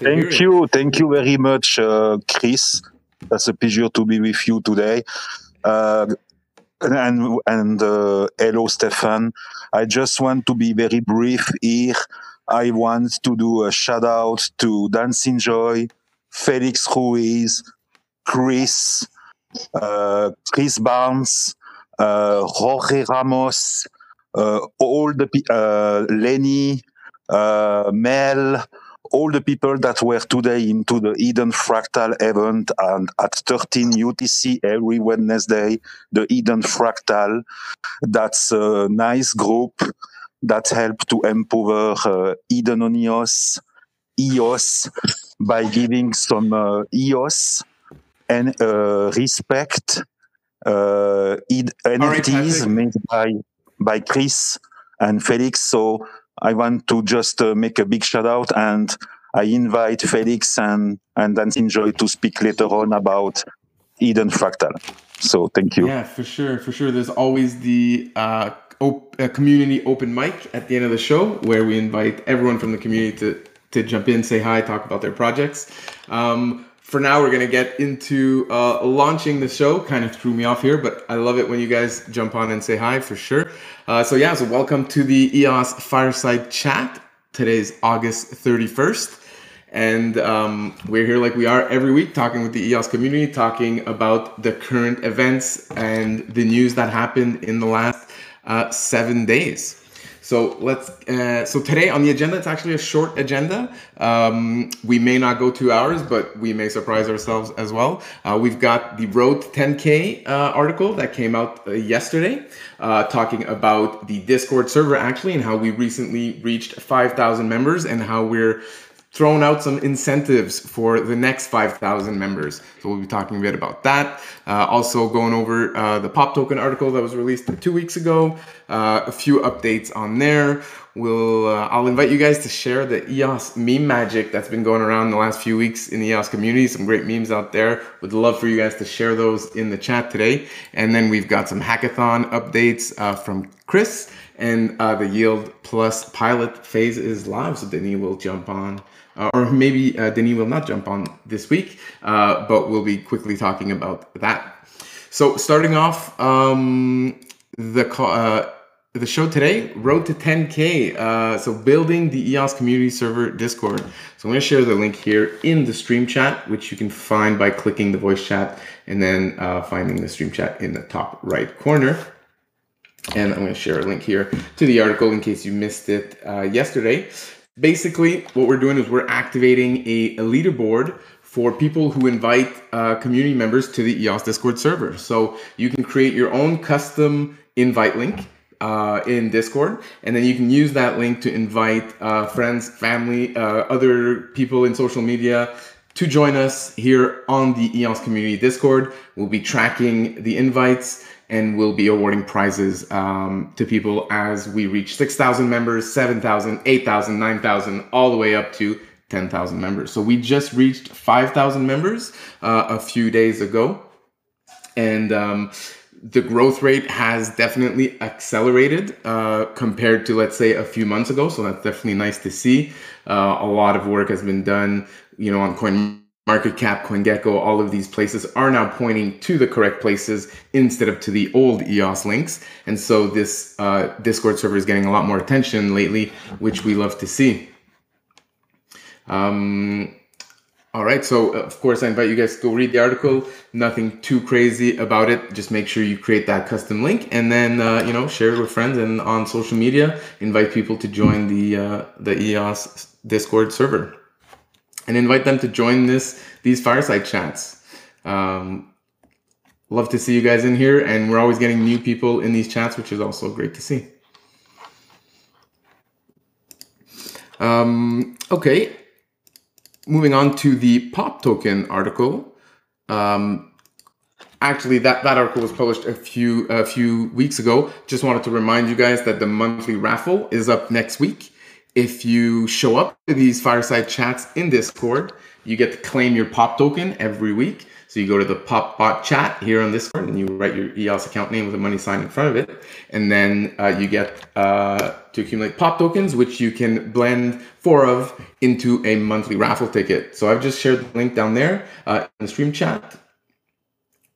Thank you. Thank you very much, uh, Chris. That's a pleasure to be with you today. Uh, and and uh, hello, Stefan. I just want to be very brief here. I want to do a shout out to Dan Singjoy, Felix Ruiz, Chris, uh, Chris Barnes, uh, Jorge Ramos, uh, all the uh, Lenny, uh, Mel, all the people that were today into the Eden Fractal event and at 13 UTC every Wednesday, the Eden Fractal. That's a nice group that help to empower uh, Eden on EOS, EOS by giving some uh, EOS and uh, respect uh, NFTs made by by Chris and Felix. So I want to just uh, make a big shout out and I invite Felix and, and Dan Singjoy to speak later on about Eden Fractal. So thank you. Yeah, for sure. For sure. There's always the uh, op- uh, community open mic at the end of the show where we invite everyone from the community to, to jump in, say hi, talk about their projects. Um, for now, we're going to get into uh, launching the show. Kind of threw me off here, but I love it when you guys jump on and say hi for sure. Uh, so, yeah, so welcome to the EOS Fireside Chat. Today's August 31st. And um, we're here like we are every week talking with the EOS community, talking about the current events and the news that happened in the last uh, seven days. So let's. Uh, so today on the agenda, it's actually a short agenda. Um, we may not go two hours, but we may surprise ourselves as well. Uh, we've got the Road 10K uh, article that came out uh, yesterday, uh, talking about the Discord server actually and how we recently reached 5,000 members and how we're thrown out some incentives for the next 5,000 members. So we'll be talking a bit about that. Uh, also going over uh, the pop token article that was released two weeks ago. Uh, a few updates on there. We'll uh, I'll invite you guys to share the EOS meme magic that's been going around the last few weeks in the EOS community. Some great memes out there. Would love for you guys to share those in the chat today. And then we've got some hackathon updates uh, from Chris. And uh, the Yield Plus pilot phase is live, so Denis will jump on uh, or maybe uh, Denis will not jump on this week, uh, but we'll be quickly talking about that. So starting off, um, the uh, the show today, Road to 10K. Uh, so building the EOS community server Discord. So I'm going to share the link here in the stream chat, which you can find by clicking the voice chat and then uh, finding the stream chat in the top right corner. And I'm going to share a link here to the article in case you missed it yesterday basically what we're doing is we're activating a, a leaderboard for people who invite uh, community members to the EOS Discord server. So you can create your own custom invite link uh, in Discord, and then you can use that link to invite uh, friends, family, uh, other people in social media to join us here on the EOS Community Discord. We'll be tracking the invites and we'll be awarding prizes um, to people as we reach 6,000 members, 7,000, 8,000, 9,000, all the way up to 10,000 members. So we just reached 5,000 members uh, a few days ago. And um, the growth rate has definitely accelerated uh, compared to, let's say, a few months ago. So that's definitely nice to see. Uh, a lot of work has been done, you know, on Coin Market Cap, CoinGecko, all of these places are now pointing to the correct places instead of to the old EOS links. And so this uh, Discord server is getting a lot more attention lately, which we love to see. Um, all right, so of course I invite you guys to go read the article. Nothing too crazy about it. Just make sure you create that custom link and then uh, you know share it with friends and on social media. Invite people to join the uh, the EOS Discord server and invite them to join this these fireside chats. Um, love to see you guys in here, and we're always getting new people in these chats, which is also great to see. Um, okay, moving on to the pop token article. Um, actually, that that article was published a few a few weeks ago. Just wanted to remind you guys that the monthly raffle is up next week. If you show up to these fireside chats in Discord, you get to claim your pop token every week. So you go to the pop PopBot chat here on Discord and you write your EOS account name with a money sign in front of it. And then uh, you get uh, to accumulate POP tokens, which you can blend four of into a monthly raffle ticket. So I've just shared the link down there uh, in the stream chat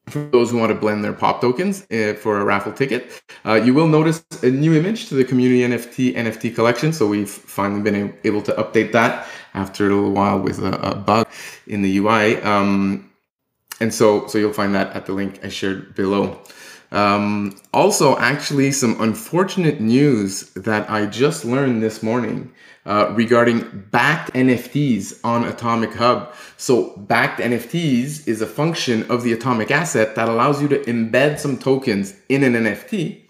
for those who want to blend their pop tokens uh, for a raffle ticket. Uh, you will notice a new image to the community NFT NFT collection. So we've finally been able to update that after a little while with a, a bug in the UI. Um, and so, so you'll find that at the link I shared below. Um, also, actually, some unfortunate news that I just learned this morning uh, regarding backed NFTs on Atomic Hub. So, backed NFTs is a function of the Atomic asset that allows you to embed some tokens in an NFT,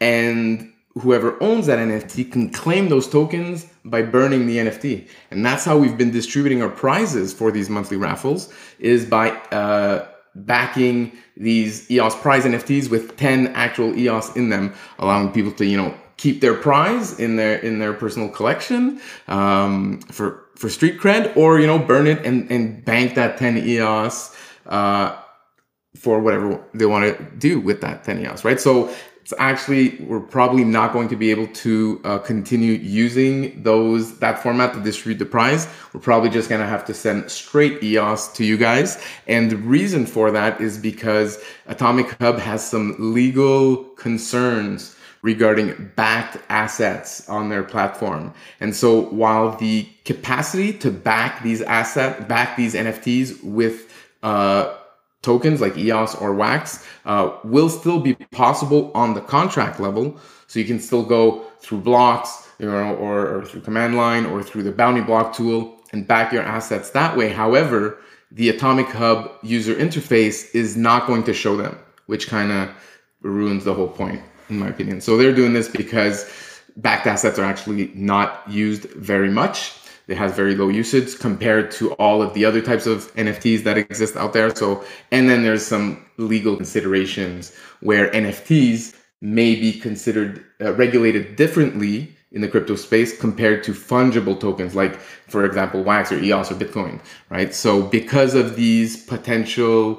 and whoever owns that NFT can claim those tokens by burning the NFT. And that's how we've been distributing our prizes for these monthly raffles is by uh, backing these EOS prize NFTs with 10 actual EOS in them, allowing people to, you know, keep their prize in their in their personal collection um, for for street cred, or you know, burn it and and bank that 10 EOS uh, for whatever they want to do with that 10 EOS, right? So it's actually we're probably not going to be able to uh, continue using those that format to distribute the prize. We're probably just gonna have to send straight EOS to you guys, and the reason for that is because Atomic Hub has some legal concerns regarding backed assets on their platform. And so while the capacity to back these asset back these NFTs with uh, tokens like EOS or WAX uh, will still be possible on the contract level. So you can still go through blocks, you know, or, or through command line or through the bounty block tool and back your assets that way. However, the Atomic Hub user interface is not going to show them, which kind of ruins the whole point, in my opinion. So they're doing this because backed assets are actually not used very much it has very low usage compared to all of the other types of NFTs that exist out there. So, and then there's some legal considerations where NFTs may be considered uh, regulated differently in the crypto space compared to fungible tokens like for example wax or eos or bitcoin right so because of these potential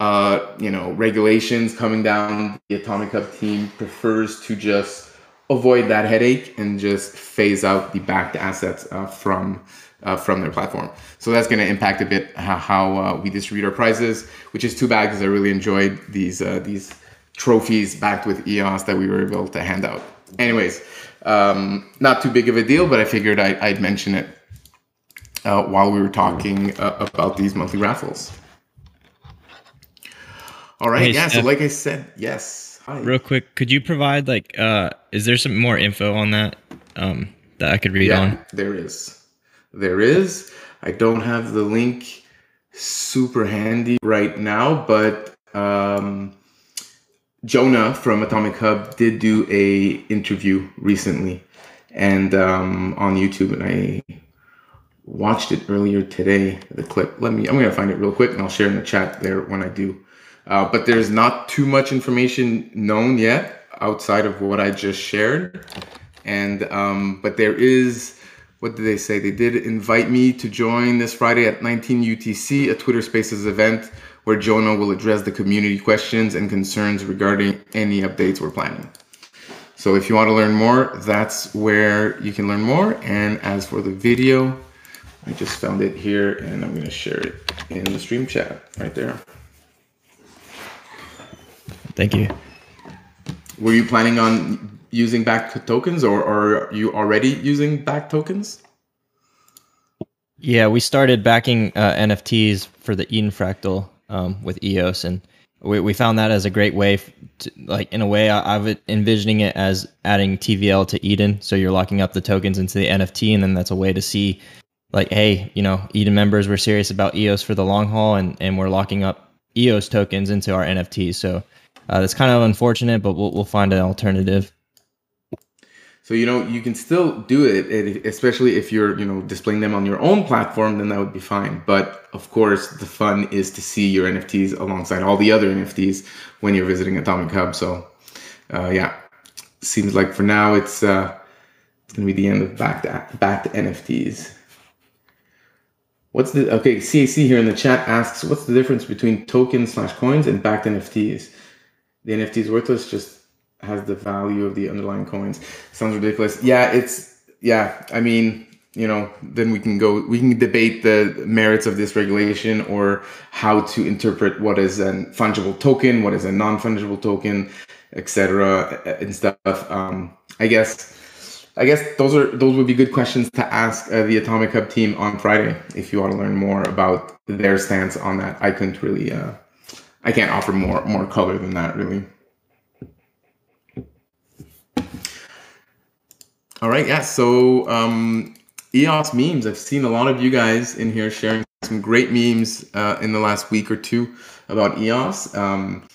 uh, you know regulations coming down the atomic hub team prefers to just avoid that headache and just phase out the backed assets uh, from uh, from their platform. So that's going to impact a bit how, how uh, we distribute our prizes, which is too bad because I really enjoyed these uh, these trophies backed with EOS that we were able to hand out. Anyways, um, not too big of a deal, but I figured I, would mention it uh, while we were talking uh, about these monthly raffles. All right, hey, yeah. Steph. So like I said, yes. Hi. Real quick, could you provide like uh is there some more info on that um that I could read yeah, on? There is. There is. I don't have the link super handy right now, but um Jonah from Atomic Hub did do a interview recently and um on YouTube and I watched it earlier today the clip let me i'm gonna find it real quick and i'll share in the chat there when i do uh, but there's not too much information known yet outside of what I just shared. And um, but there is what did they say? They did invite me to join this Friday at 19 UTC, a Twitter Spaces event where Jonah will address the community questions and concerns regarding any updates we're planning. So if you want to learn more, that's where you can learn more. And as for the video, I just found it here and I'm going to share it in the stream chat right there. Thank you. Were you planning on using back tokens or, or are you already using back tokens? Yeah, we started backing uh, NFTs for the Eden Fractal um, with EOS, and we, we found that as a great way, to, like in a way, I, I'm envisioning it as adding TVL to Eden. So you're locking up the tokens into the NFT, and then that's a way to see, like, hey, you know, Eden members, we're serious about EOS for the long haul, and and we're locking up EOS tokens into our NFTs. So uh, that's kind of unfortunate, but we'll, we'll find an alternative. So you know you can still do it, especially if you're you know displaying them on your own platform. Then that would be fine. But of course, the fun is to see your NFTs alongside all the other NFTs when you're visiting Atomic Hub. So uh, yeah, seems like for now it's uh, it's gonna be the end of backed backed NFTs. What's the okay? CAC here in the chat asks, what's the difference between tokens slash coins and backed NFTs? The NFT is worthless, just has the value of the underlying coins. Sounds ridiculous. Yeah, it's yeah. I mean, you know, then we can go. We can debate the merits of this regulation or how to interpret what is a fungible token, what is a non fungible token, etc. and stuff. Um, I guess I guess those are those would be good questions to ask uh, the Atomic Hub team on Friday if you want to learn more about their stance on that. I couldn't really, uh, I can't offer more more color than that really. All right, yeah. So um, EOS memes. I've seen a lot of you guys in here sharing some great memes uh, in the last week or two about EOS. Um,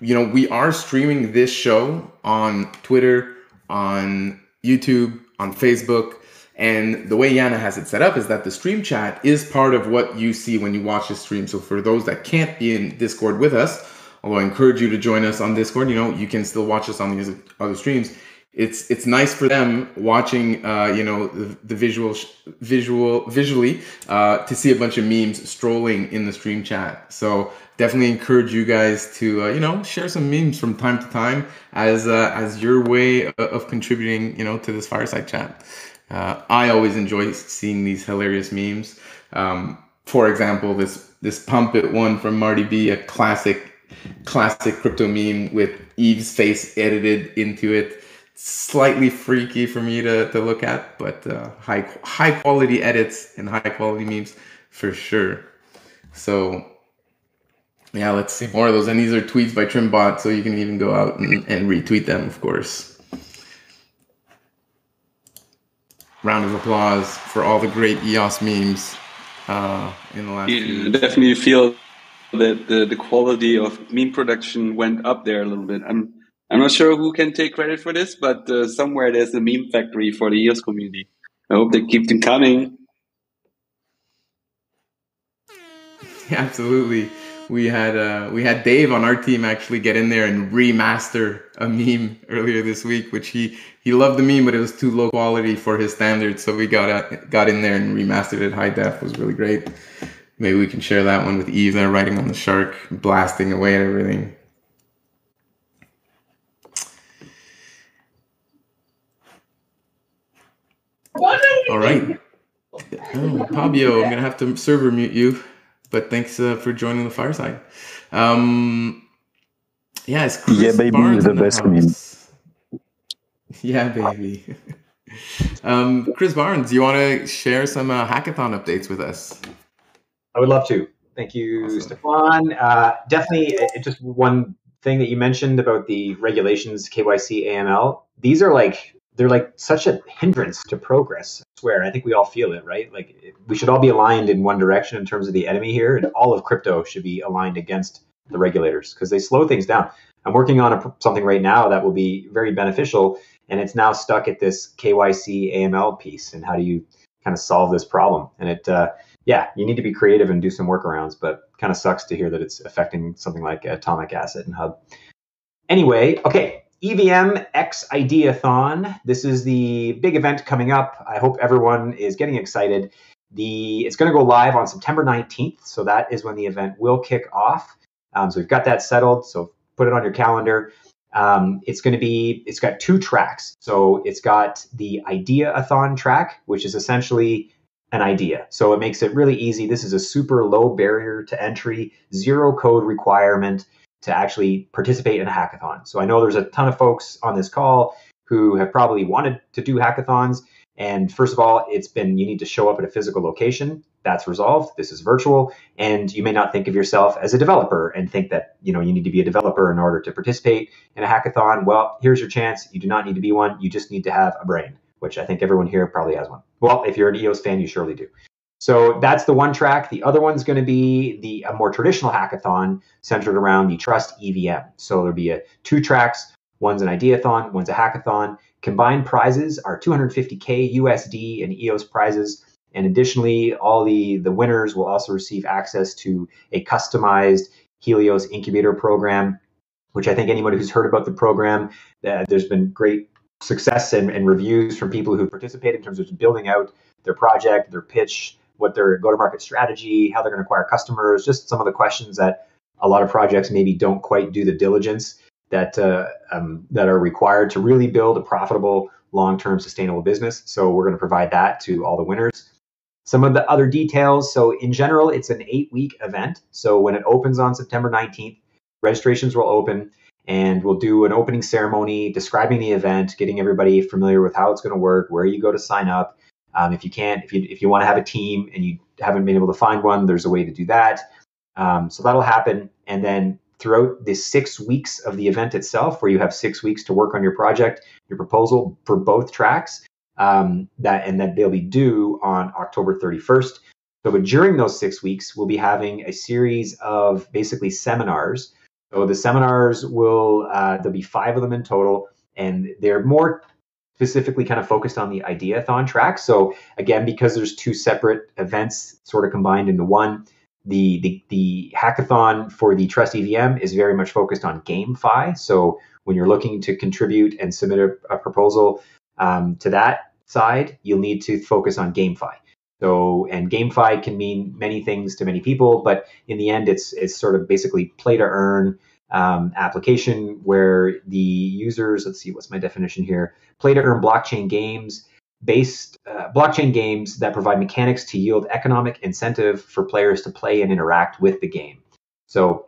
you know, we are streaming this show on Twitter, on YouTube, on Facebook. And the way Yana has it set up is that the stream chat is part of what you see when you watch the stream. So for those that can't be in Discord with us, although I encourage you to join us on Discord, you know, you can still watch us on these other streams. It's it's nice for them watching, uh, you know, the, the visual visual visually uh, to see a bunch of memes strolling in the stream chat. So definitely encourage you guys to uh, you know share some memes from time to time as uh, as your way of contributing you know to this fireside chat. Uh, I always enjoy seeing these hilarious memes. Um, for example, this this pump it one from Marty B, a classic classic crypto meme with Yves's face edited into it. Slightly freaky for me to, to look at, but uh, high high quality edits and high quality memes for sure. So yeah, let's see more of those. And these are tweets by Trimbot, so you can even go out and, and retweet them, of course. Round of applause for all the great EOS memes uh, in the last. Year. You definitely feel that the, the quality of meme production went up there a little bit. I'm I'm not sure who can take credit for this, but uh, somewhere there's a meme factory for the EOS community. I hope they keep them coming. Yeah, absolutely we had uh, we had Dave on our team actually get in there and remaster a meme earlier this week, which he he loved the meme, but it was too low quality for his standards. So we got uh, got in there and remastered it high def. It was really great. Maybe we can share that one with Yves there, riding on the shark, blasting away at everything. All right. Oh, Pabio, I'm gonna have to server mute you. But thanks uh, for joining the fireside. Um, yeah, it's Chris yeah, baby, Barnes the in the best meme. house. Yeah, baby. um, Chris Barnes, you want to share some uh, hackathon updates with us? I would love to. Thank you, Awesome. Stefan. Uh, definitely, uh, just one thing that you mentioned about the regulations, KYC, AML. These are like they're like such a hindrance to progress. I swear. I think we all feel it, right? Like we should all be aligned in one direction in terms of the enemy here, and all of crypto should be aligned against the regulators because they slow things down. I'm working on a, something right now that will be very beneficial, and it's now stuck at this KYC AML piece. And how do you kind of solve this problem? And it, uh, yeah, you need to be creative and do some workarounds, but kind of sucks to hear that it's affecting something like Atomic Asset and Hub. Anyway, okay, EVM X Ideathon. This is the big event coming up. I hope everyone is getting excited. The it's going to go live on September 19th, so that is when the event will kick off. Um, so we've got that settled. So put it on your calendar. Um, it's going to be it's got two tracks. So it's got the Ideathon track, which is essentially an idea. So it makes it really easy. This is a super low barrier to entry, zero code requirement to actually participate in a hackathon. So I know there's a ton of folks on this call who have probably wanted to do hackathons. And first of all, it's been you need to show up at a physical location. That's resolved. This is virtual. And you may not think of yourself as a developer and think that, you know, you need to be a developer in order to participate in a hackathon. Well, here's your chance. You do not need to be one. You just need to have a brain, which I think everyone here probably has one. Well, if you're an EOS fan, you surely do. So that's the one track. The other one's going to be the a more traditional hackathon centered around the Trust EVM. So there'll be a two tracks. One's an ideathon, one's a hackathon. Combined prizes are 250k USD and EOS prizes. And additionally, all the the winners will also receive access to a customized Helios incubator program, which I think anybody who's heard about the program, uh, there's been great success and, and reviews from people who participated in terms of building out their project, their pitch, what their go-to-market strategy, how they're going to acquire customers, just some of the questions that a lot of projects maybe don't quite do the diligence that uh, um, that are required to really build a profitable, long-term, sustainable business. So we're going to provide that to all the winners. Some of the other details. So in general, it's an eight-week event. So when it opens on September 19th, registrations will open and we'll do an opening ceremony describing the event, getting everybody familiar with how it's going to work, where you go to sign up. Um, if you can't, if you if you want to have a team and you haven't been able to find one, there's a way to do that. Um, so that'll happen, and then throughout the six weeks of the event itself, where you have six weeks to work on your project, your proposal for both tracks, um, that and that they'll be due on October 31st. So, but during those six weeks, we'll be having a series of basically seminars so the seminars will uh, there'll be five of them in total, and they're more specifically kind of focused on the ideathon track. So again, because there's two separate events sort of combined into one, the the, the hackathon for the Trust EVM is very much focused on GameFi. So when you're looking to contribute and submit a, a proposal um, to that side, you'll need to focus on GameFi. So, and GameFi can mean many things to many people, but in the end, it's it's sort of basically play to earn um, application where the users, let's see, what's my definition here? Play to earn blockchain games based uh, blockchain games that provide mechanics to yield economic incentive for players to play and interact with the game. So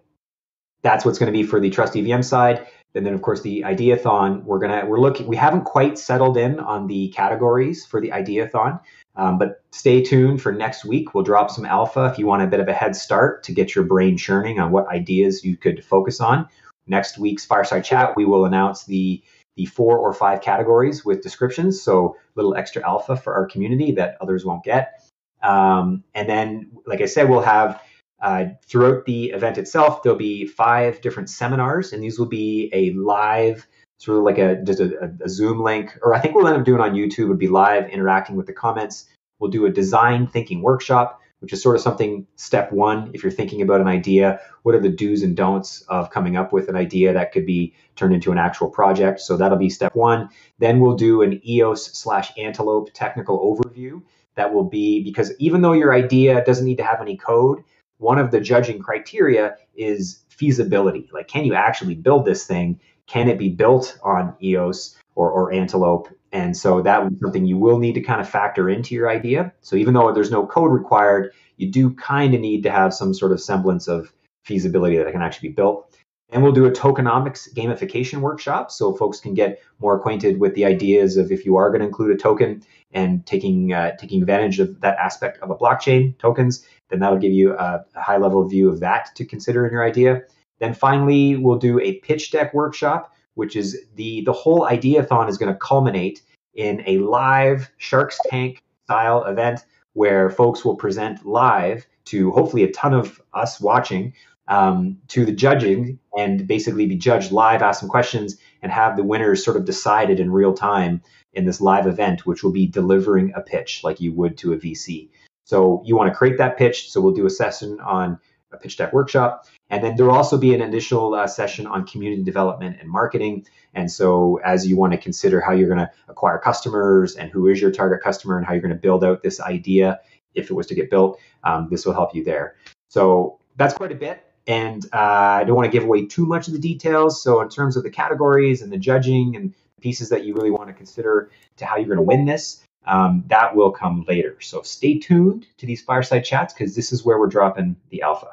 that's what's going to be for the Trust EVM side. And then, of course, the Ideathon. We're gonna we're looking. We haven't quite settled in on the categories for the Ideathon. Um, but stay tuned for next week. We'll drop some alpha if you want a bit of a head start to get your brain churning on what ideas you could focus on. Next week's fireside chat, we will announce the the four or five categories with descriptions, so a little extra alpha for our community that others won't get. Um, and then, like I said, we'll have uh, throughout the event itself, there'll be five different seminars, and these will be a live sort of like a just a, a, Zoom link, or I think we'll end up doing on YouTube would be live interacting with the comments. We'll do a design thinking workshop, which is sort of something step one. If you're thinking about an idea, what are the do's and don'ts of coming up with an idea that could be turned into an actual project? So that'll be step one. Then we'll do an EOS slash Antelope technical overview. That will be because even though your idea doesn't need to have any code, one of the judging criteria is feasibility. Like, can you actually build this thing? Can it be built on EOS or, or Antelope? And so that was something you will need to kind of factor into your idea. So even though there's no code required, you do kind of need to have some sort of semblance of feasibility that can actually be built. And we'll do a tokenomics gamification workshop so folks can get more acquainted with the ideas of if you are going to include a token and taking uh, taking advantage of that aspect of a blockchain tokens, then that'll give you a, a high level view of that to consider in your idea. Then finally, we'll do a pitch deck workshop, which is the the whole ideathon is going to culminate in a live Sharks Tank style event where folks will present live to hopefully a ton of us watching um, to the judging and basically be judged live, ask some questions, and have the winners sort of decided in real time in this live event, which will be delivering a pitch like you would to a VC. So you want to create that pitch. So we'll do a session on a pitch deck workshop. And then there will also be an additional uh, session on community development and marketing. And so, as you want to consider how you're going to acquire customers and who is your target customer and how you're going to build out this idea, if it was to get built, um, this will help you there. So, that's quite a bit. And uh, I don't want to give away too much of the details. So, in terms of the categories and the judging and pieces that you really want to consider to how you're going to win this, um, that will come later. So, stay tuned to these fireside chats because this is where we're dropping the alpha.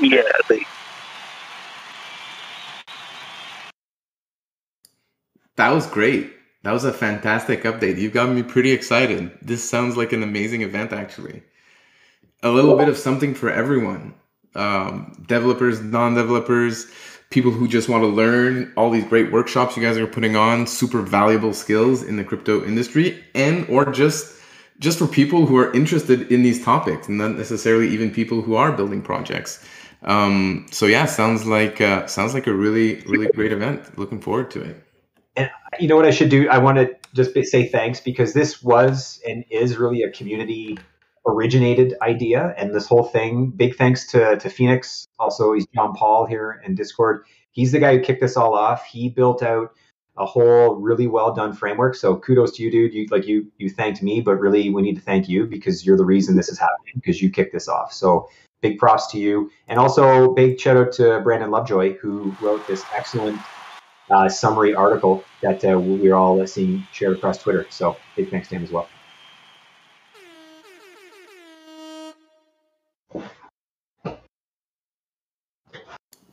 Yeah, That was great. That was a fantastic update. You've got me pretty excited. This sounds like an amazing event, actually. A little bit of something for everyone um, developers, non developers, people who just want to learn all these great workshops you guys are putting on, super valuable skills in the crypto industry, and or just just for people who are interested in these topics and not necessarily even people who are building projects. Um, so yeah, sounds like uh, sounds like a really really great event. Looking forward to it. And you know what I should do? I want to just say thanks because this was and is really a community originated idea. And this whole thing, big thanks to, to Phoenix. Also, he's John Paul here in Discord. He's the guy who kicked this all off. He built out a whole really well done framework. So kudos to you, dude. You like you you thanked me, but really we need to thank you because you're the reason this is happening because you kicked this off. So big props to you, and also big shout out to Brandon Lovejoy who wrote this excellent uh, summary article that uh, we're all seeing shared across Twitter. So big thanks to him as well.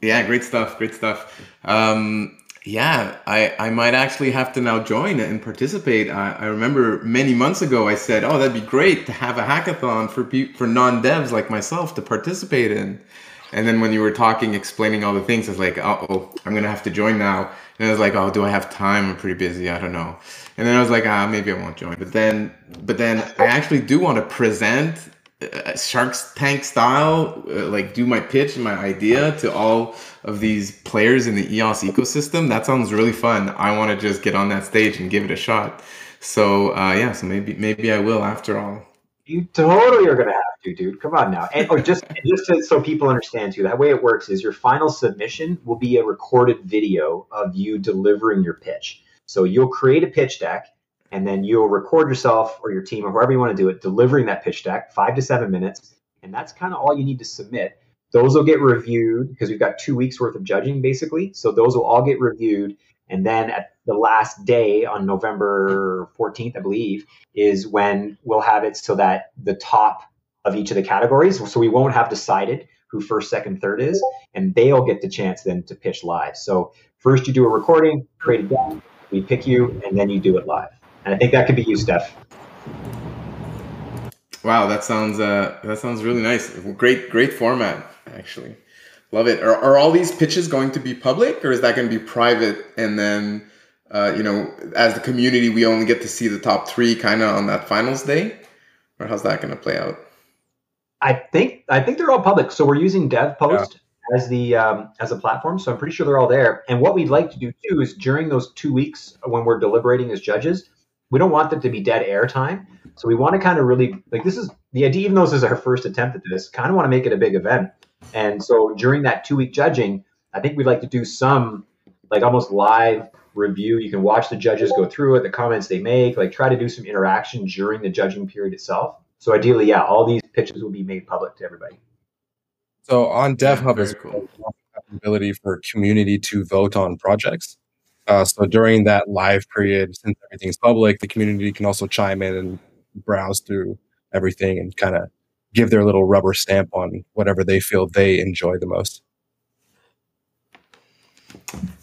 Yeah, great stuff. Great stuff. Um, yeah, I, I might actually have to now join and participate. I, I remember many months ago I said, "Oh, that'd be great to have a hackathon for for non devs like myself to participate in." And then when you were talking, explaining all the things, I was like, "Oh, I'm gonna have to join now." And I was like, "Oh, do I have time? I'm pretty busy. I don't know." And then I was like, "Ah, maybe I won't join." But then, but then I actually do want to present uh, Shark's Tank style, uh, like do my pitch and my idea to all of these players in the EOS ecosystem. That sounds really fun. I want to just get on that stage and give it a shot. So uh, yeah, so maybe maybe I will after all. You totally are gonna have to, dude. Come on now, and or just just to, so people understand too. That way it works is your final submission will be a recorded video of you delivering your pitch. So you'll create a pitch deck and then you'll record yourself or your team or whoever you want to do it delivering that pitch deck five to seven minutes and that's kind of all you need to submit. Those will get reviewed because we've got two weeks worth of judging basically so those will all get reviewed and then at the last day on november 14th i believe is when we'll have it so that the top of each of the categories so we won't have decided who first second third is and they'll get the chance then to pitch live. So first you do a recording create a deck we pick you and then you do it live and I think that could be you, Steph. Wow, that sounds uh, that sounds really nice. Great, great format, actually. Love it. Are, are all these pitches going to be public, or is that going to be private? And then, uh, you know, as the community, we only get to see the top three kind of on that finals day, or how's that going to play out? I think I think they're all public. So we're using DevPost yeah. as the um, as a platform. So I'm pretty sure they're all there. And what we'd like to do too is during those two weeks when we're deliberating as judges, we don't want them to be dead air time. So we want to kind of really like this is the idea, even though this is our first attempt at this, kind of want to make it a big event. And so during that two week judging, I think we'd like to do some like almost live review. You can watch the judges go through it, the comments they make, like try to do some interaction during the judging period itself. So ideally, yeah, all these pitches will be made public to everybody. So on DevHub is cool. ability for community to vote on projects. Uh, so during that live period, since everything's public, the community can also chime in and browse through everything and kind of give their little rubber stamp on whatever they feel they enjoy the most.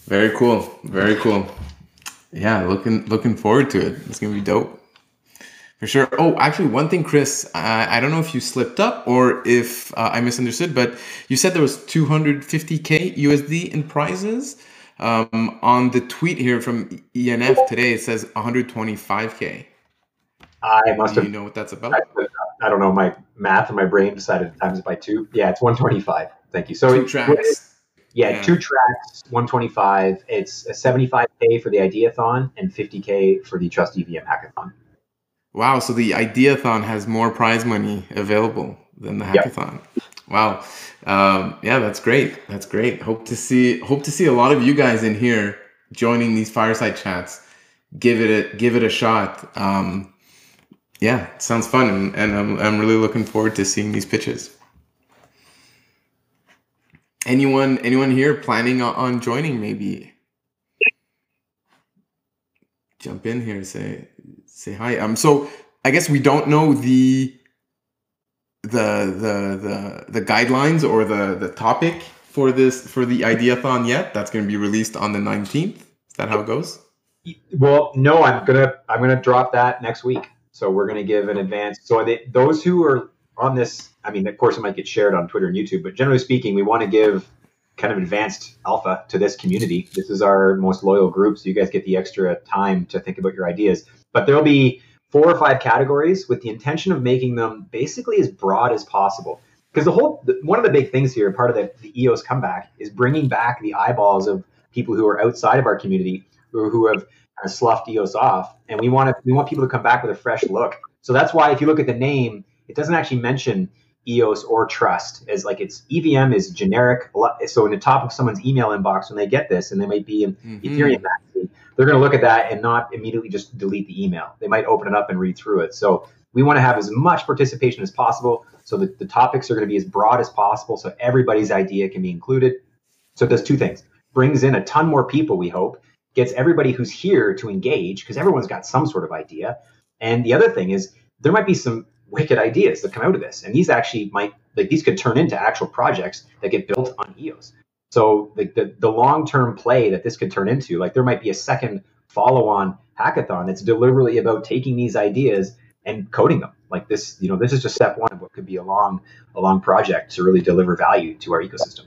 Very cool. Very cool. Yeah, looking looking forward to it. It's gonna be dope. For sure. Oh, actually, one thing, Chris, I, I don't know if you slipped up or if uh, I misunderstood, but you said there was 250k USD in prizes. Um, on the tweet here from ENF today, it says 125k. I must Do have. you know what that's about? I, I don't know. My math and my brain decided to times it by two. Yeah, it's 125. Thank you. So two tracks. Yeah, yeah, two tracks, 125. It's a 75k for the Ideathon and 50k for the Trust EVM Hackathon. Wow, so the Ideathon has more prize money available than the hackathon. Yep. Wow. Um, yeah, that's great. That's great. Hope to see hope to see a lot of you guys in here joining these fireside chats. Give it a give it a shot. Um, yeah, sounds fun, and, and I'm I'm really looking forward to seeing these pitches. Anyone anyone here planning on joining? Maybe jump in here. Say say hi. Um. So I guess we don't know the the the the the guidelines or the the topic for this for the ideathon yet? That's going to be released on the 19th is that how it goes? Well no i'm gonna i'm gonna drop that next week. So we're gonna give an advance. So they, those who are on this i mean of course it might get shared on twitter and youtube but generally speaking we want to give kind of advanced alpha to this community. This is our most loyal group so you guys get the extra time to think about your ideas. But there'll be four or five categories with the intention of making them basically as broad as possible. Because the whole one of the big things here, part of the, the EOS comeback, is bringing back the eyeballs of people who are outside of our community or who have kind of sloughed EOS off, and we want to we want people to come back with a fresh look. So that's why if you look at the name, it doesn't actually mention EOS or Trust as like it's EVM is generic. So in the top of someone's email inbox when they get this, and they might be in mm-hmm. Ethereum they're going to look at that and not immediately just delete the email. They might open it up and read through it. So we want to have as much participation as possible so that the topics are going to be as broad as possible so everybody's idea can be included. So it does two things. Brings in a ton more people, we hope, gets everybody who's here to engage because everyone's got some sort of idea. And the other thing is there might be some wicked ideas that come out of this. And these actually might like these could turn into actual projects that get built on EOS. So the, the, the long-term play that this could turn into, like there might be a second follow-on hackathon that's deliberately about taking these ideas and coding them. Like this, you know, this is just step one of what could be a long, a long project to really deliver value to our ecosystem.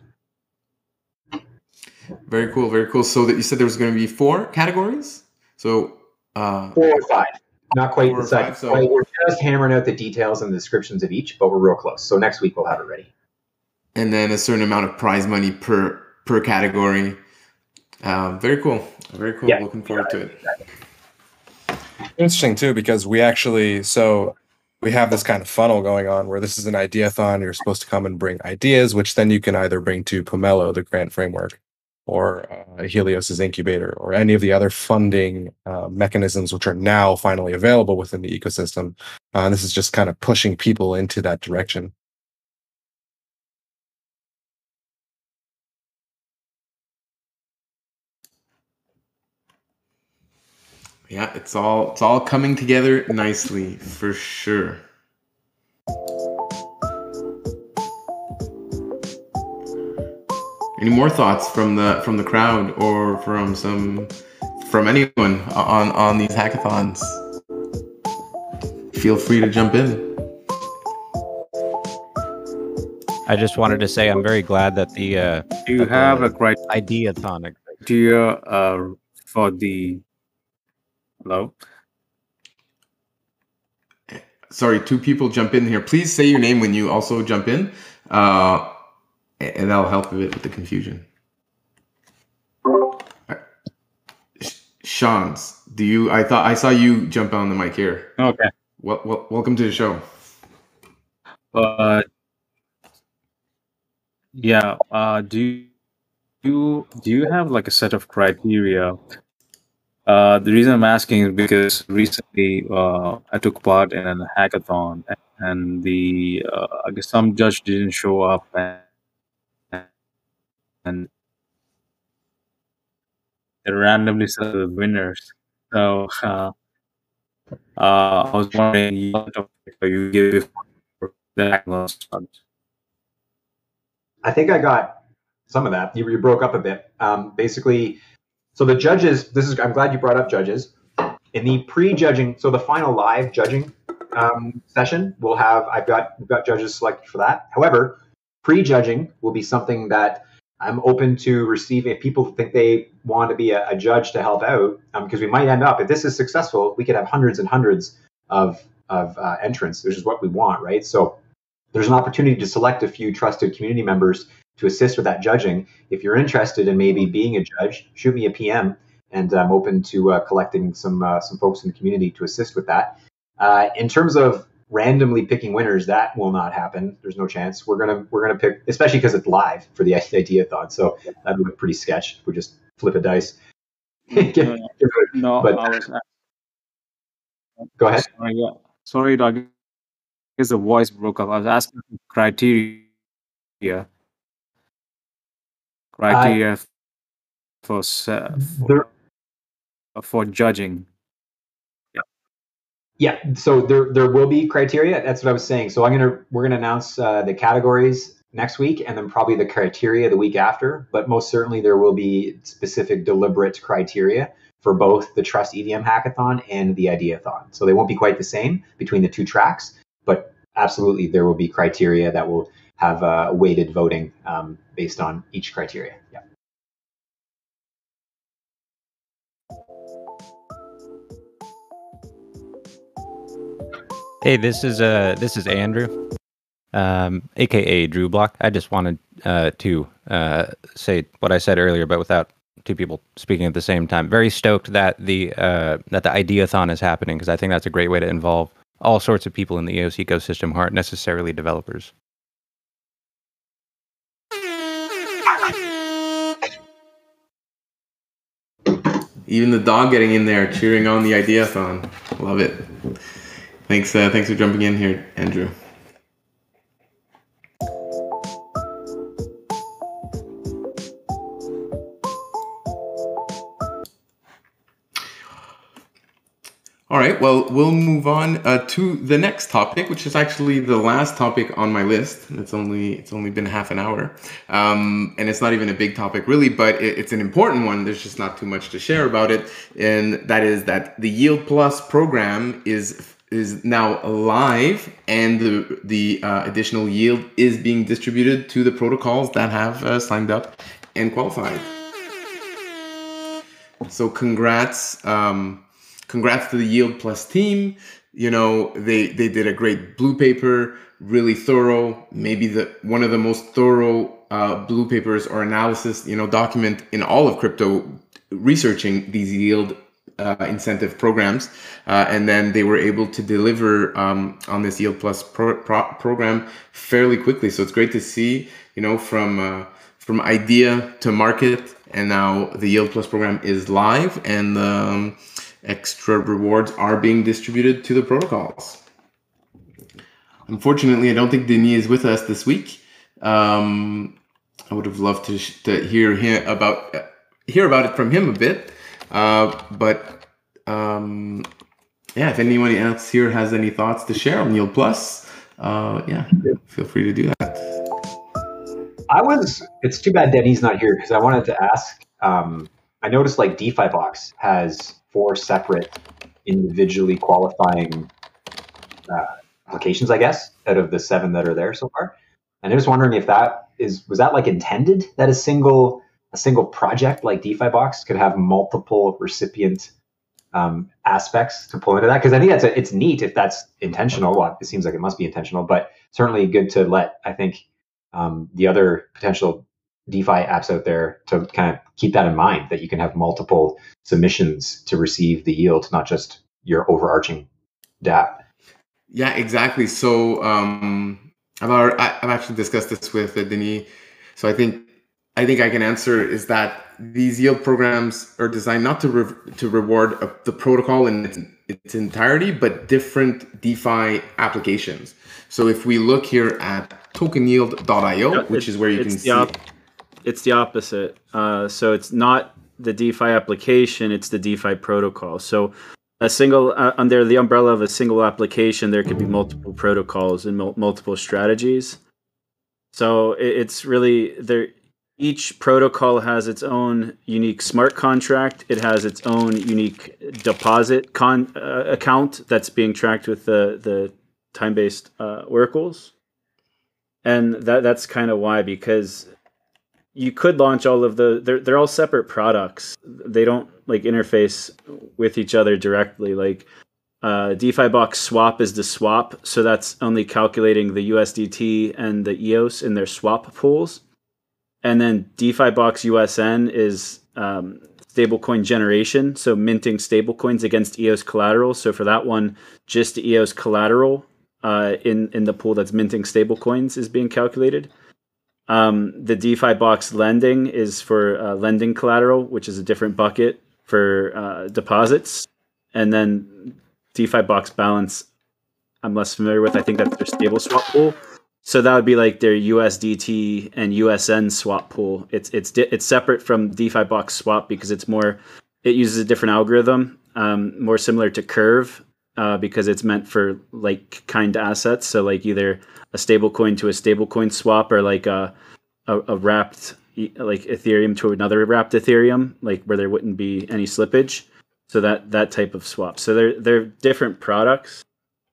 Very cool, very cool. So that you said there was going to be four categories. So uh, four or five, not quite the five, so we're just hammering out the details and the descriptions of each, but we're real close. So next week we'll have it ready. And then a certain amount of prize money per per category. Um, very cool, very cool. Yeah. Looking forward yeah, to it. Interesting too, because we actually so we have this kind of funnel going on where this is an ideathon. You're supposed to come and bring ideas, which then you can either bring to Pomelo, the grant framework, or uh, Helios's incubator, or any of the other funding uh, mechanisms which are now finally available within the ecosystem. Uh, this is just kind of pushing people into that direction. Yeah, it's all it's all coming together nicely for sure. Any more thoughts from the from the crowd or from some from anyone on on these hackathons? Feel free to jump in. I just wanted to say I'm very glad that the uh, do you have a great ideathon idea uh, for the Hello. Sorry, two people jump in here. Please say your name when you also jump in, uh, and that'll help a bit with the confusion. Sean's, do you? I thought I saw you jump on the mic here. Okay. Well, well welcome to the show. Uh, yeah. Uh, do you do you have like a set of criteria uh, the reason I'm asking is because recently uh, I took part in a hackathon, and the uh, I guess some judge didn't show up, and, and they randomly selected the winners. So uh, uh, I was wondering, you give the I think I got some of that. You, you broke up a bit. Um, basically so the judges, this is I'm glad you brought up judges. In the pre-judging, so the final live judging um, session, we'll have I've got we've got judges selected for that. However, pre-judging will be something that I'm open to receiving. If people think they want to be a, a judge to help out, because um, we might end up if this is successful, we could have hundreds and hundreds of of uh, entrants, which is what we want, right? So there's an opportunity to select a few trusted community members to assist with that judging. If you're interested in maybe being a judge, shoot me a PM, and I'm open to uh, collecting some uh, some folks in the community to assist with that. Uh, in terms of randomly picking winners, that will not happen. There's no chance. We're gonna we're gonna pick, especially because it's live for the ideathon. So that would look pretty sketch. We just flip a dice. no, no but, I was, go ahead. Sorry, yeah. sorry, Doug. The voice broke up. I was asking criteria criteria for for, for judging. Yeah. Yeah. So there there will be criteria. That's what I was saying. So I'm gonna we're gonna announce uh, the categories next week and then probably the criteria the week after. But most certainly there will be specific deliberate criteria for both the Trust EVM hackathon and the Ideathon. So they won't be quite the same between the two tracks, but absolutely there will be criteria that will have uh, weighted voting um, based on each criteria. Yeah. Hey, this is uh this is Andrew, um, aka Drew Block. I just wanted uh, to uh, say what I said earlier, but without two people speaking at the same time. Very stoked that the uh, that the Ideathon is happening because I think that's a great way to involve all sorts of people in the EOS ecosystem who aren't necessarily developers. Even the dog getting in there cheering on the ideathon. Love it. Thanks, uh, thanks for jumping in here, Andrew. All right, well, we'll move on uh, to the next topic, which is actually the last topic on my list. It's only it's only been half an hour, um, and it's not even a big topic really, but it, it's an important one. There's just not too much to share about it, and that is that the Yield Plus program is is now live, and the the uh, additional yield is being distributed to the protocols that have uh, signed up and qualified. So, congrats. Um, congrats to the Yield Plus team. You know, they they did a great blue paper, really thorough, maybe the one of the most thorough uh, blue papers or analysis, you know, document in all of crypto researching these yield uh, incentive programs, uh, and then they were able to deliver um, on this Yield Plus pro- pro- program fairly quickly. So it's great to see, you know, from uh, from idea to market, and now the Yield Plus program is live, and um, extra rewards are being distributed to the protocols. Unfortunately, I don't think Denis is with us this week. Um, I would have loved to, to hear about hear about it from him a bit, uh, but um, yeah, if anyone else here has any thoughts to share on Yield Plus, uh, yeah, feel free to do that. I was. It's too bad Denny's not here because I wanted to ask. Um, I noticed like DeFi Box has four separate individually qualifying uh, applications, I guess, out of the seven that are there so far. And I was wondering if that is was that like intended that a single a single project like DeFi Box could have multiple recipient um, aspects to pull into that because I think that's a, it's neat if that's intentional. Well, it seems like it must be intentional, but certainly good to let I think um, the other potential DeFi apps out there to kind of keep that in mind that you can have multiple submissions to receive the yield, not just your overarching DApp. Yeah, exactly. So um, I've, already, I've actually discussed this with uh, Denis. So I think I think I can answer is that these yield programs are designed not to re- to reward a, the protocol in its, its entirety, but different DeFi applications. So if we look here at tokenyield.io, Yeah, which is where you can see op- it's the opposite. Uh, so it's not the DeFi application; it's the DeFi protocol. So a single uh, under the umbrella of a single application, there could be multiple protocols and mul- multiple strategies. So it, it's really there. Each protocol has its own unique smart contract. It has its own unique deposit con uh, account that's being tracked with the the time based uh, oracles, and that that's kind of why because you could launch all of the they're they're all separate products. They don't like interface with each other directly. Like uh, DeFi box swap is the swap, so that's only calculating the USDT and the EOS in their swap pools. And then DeFi box USN is um, stablecoin generation, so minting stablecoins against EOS collateral. So for that one, just EOS collateral uh, in in the pool that's minting stablecoins is being calculated. Um, the DeFi box lending is for uh, lending collateral, which is a different bucket for uh, deposits. And then DeFi box balance, I'm less familiar with. I think that's their stable swap pool. So that would be like their USDT and USN swap pool. It's it's it's separate from DeFi box swap because it's more. It uses a different algorithm, um, more similar to Curve, uh, because it's meant for like kind assets. So like either a stable coin to a stable coin swap or like a, a, a wrapped like Ethereum to another wrapped Ethereum, like where there wouldn't be any slippage. So that that type of swap. So they're they're different products,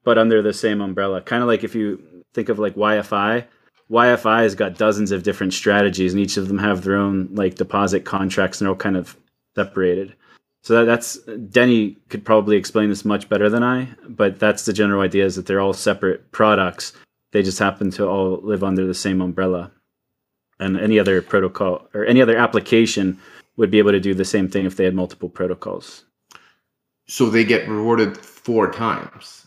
but under the same umbrella. Kind of like if you think of like YFI. YFI has got dozens of different strategies, and each of them have their own like deposit contracts, and they're all kind of separated. So that, that's Denny could probably explain this much better than I, but that's the general idea: is that they're all separate products. They just happen to all live under the same umbrella, and any other protocol or any other application would be able to do the same thing if they had multiple protocols. so they get rewarded four times.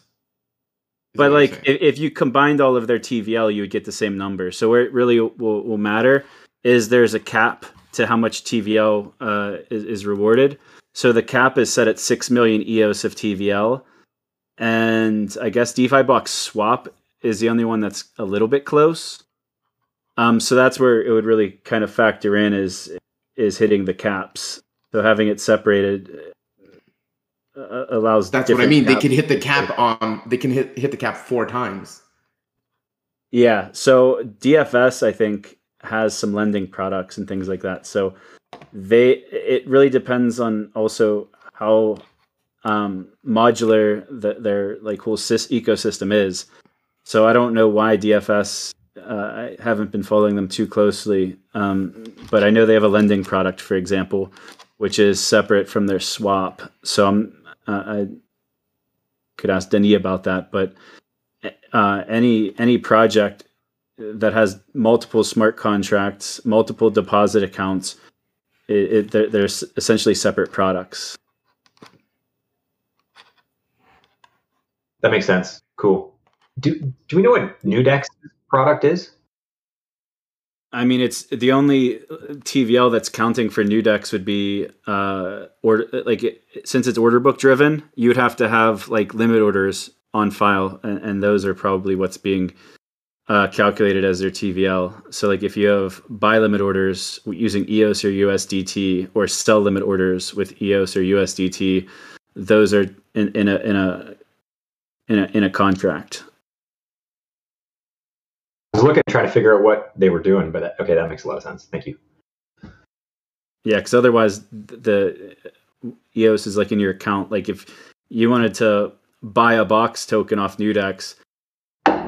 Is But like, if, if you combined all of their TVL, you would get the same number. So where it really will, will matter is there's a cap to how much TVL uh, is, is rewarded. So the cap is set at six million EOS of TVL, and I guess DeFi box swap is the only one that's a little bit close. Um, so that's where it would really kind of factor in is is hitting the caps. So having it separated uh, allows. That's what I mean. They can hit the cap on. They can hit hit the cap four times. Yeah. So DFS, I think, has some lending products and things like that. So they it really depends on also how um, modular the, their like whole sys- ecosystem is. So I don't know why DFS. Uh, I haven't been following them too closely, um, but I know they have a lending product, for example, which is separate from their swap. So I'm uh, I could ask Denis about that, but uh, any any project that has multiple smart contracts, multiple deposit accounts, it, it they're, they're essentially separate products. That makes sense. Cool. Do do we know what Newdex product is? I mean, it's the only TVL that's counting for Newdex would be uh, order like it, since it's order book driven, you would have to have like limit orders on file, and, and those are probably what's being uh, calculated as their TVL. So, like if you have buy limit orders using EOS or USDT, or sell limit orders with EOS or USDT, those are in, in a in a in a in a contract. I was looking trying to figure out what they were doing, but that, okay, that makes a lot of sense. Thank you. Yeah, because otherwise the EOS is like in your account. Like if you wanted to buy a box token off Newdex,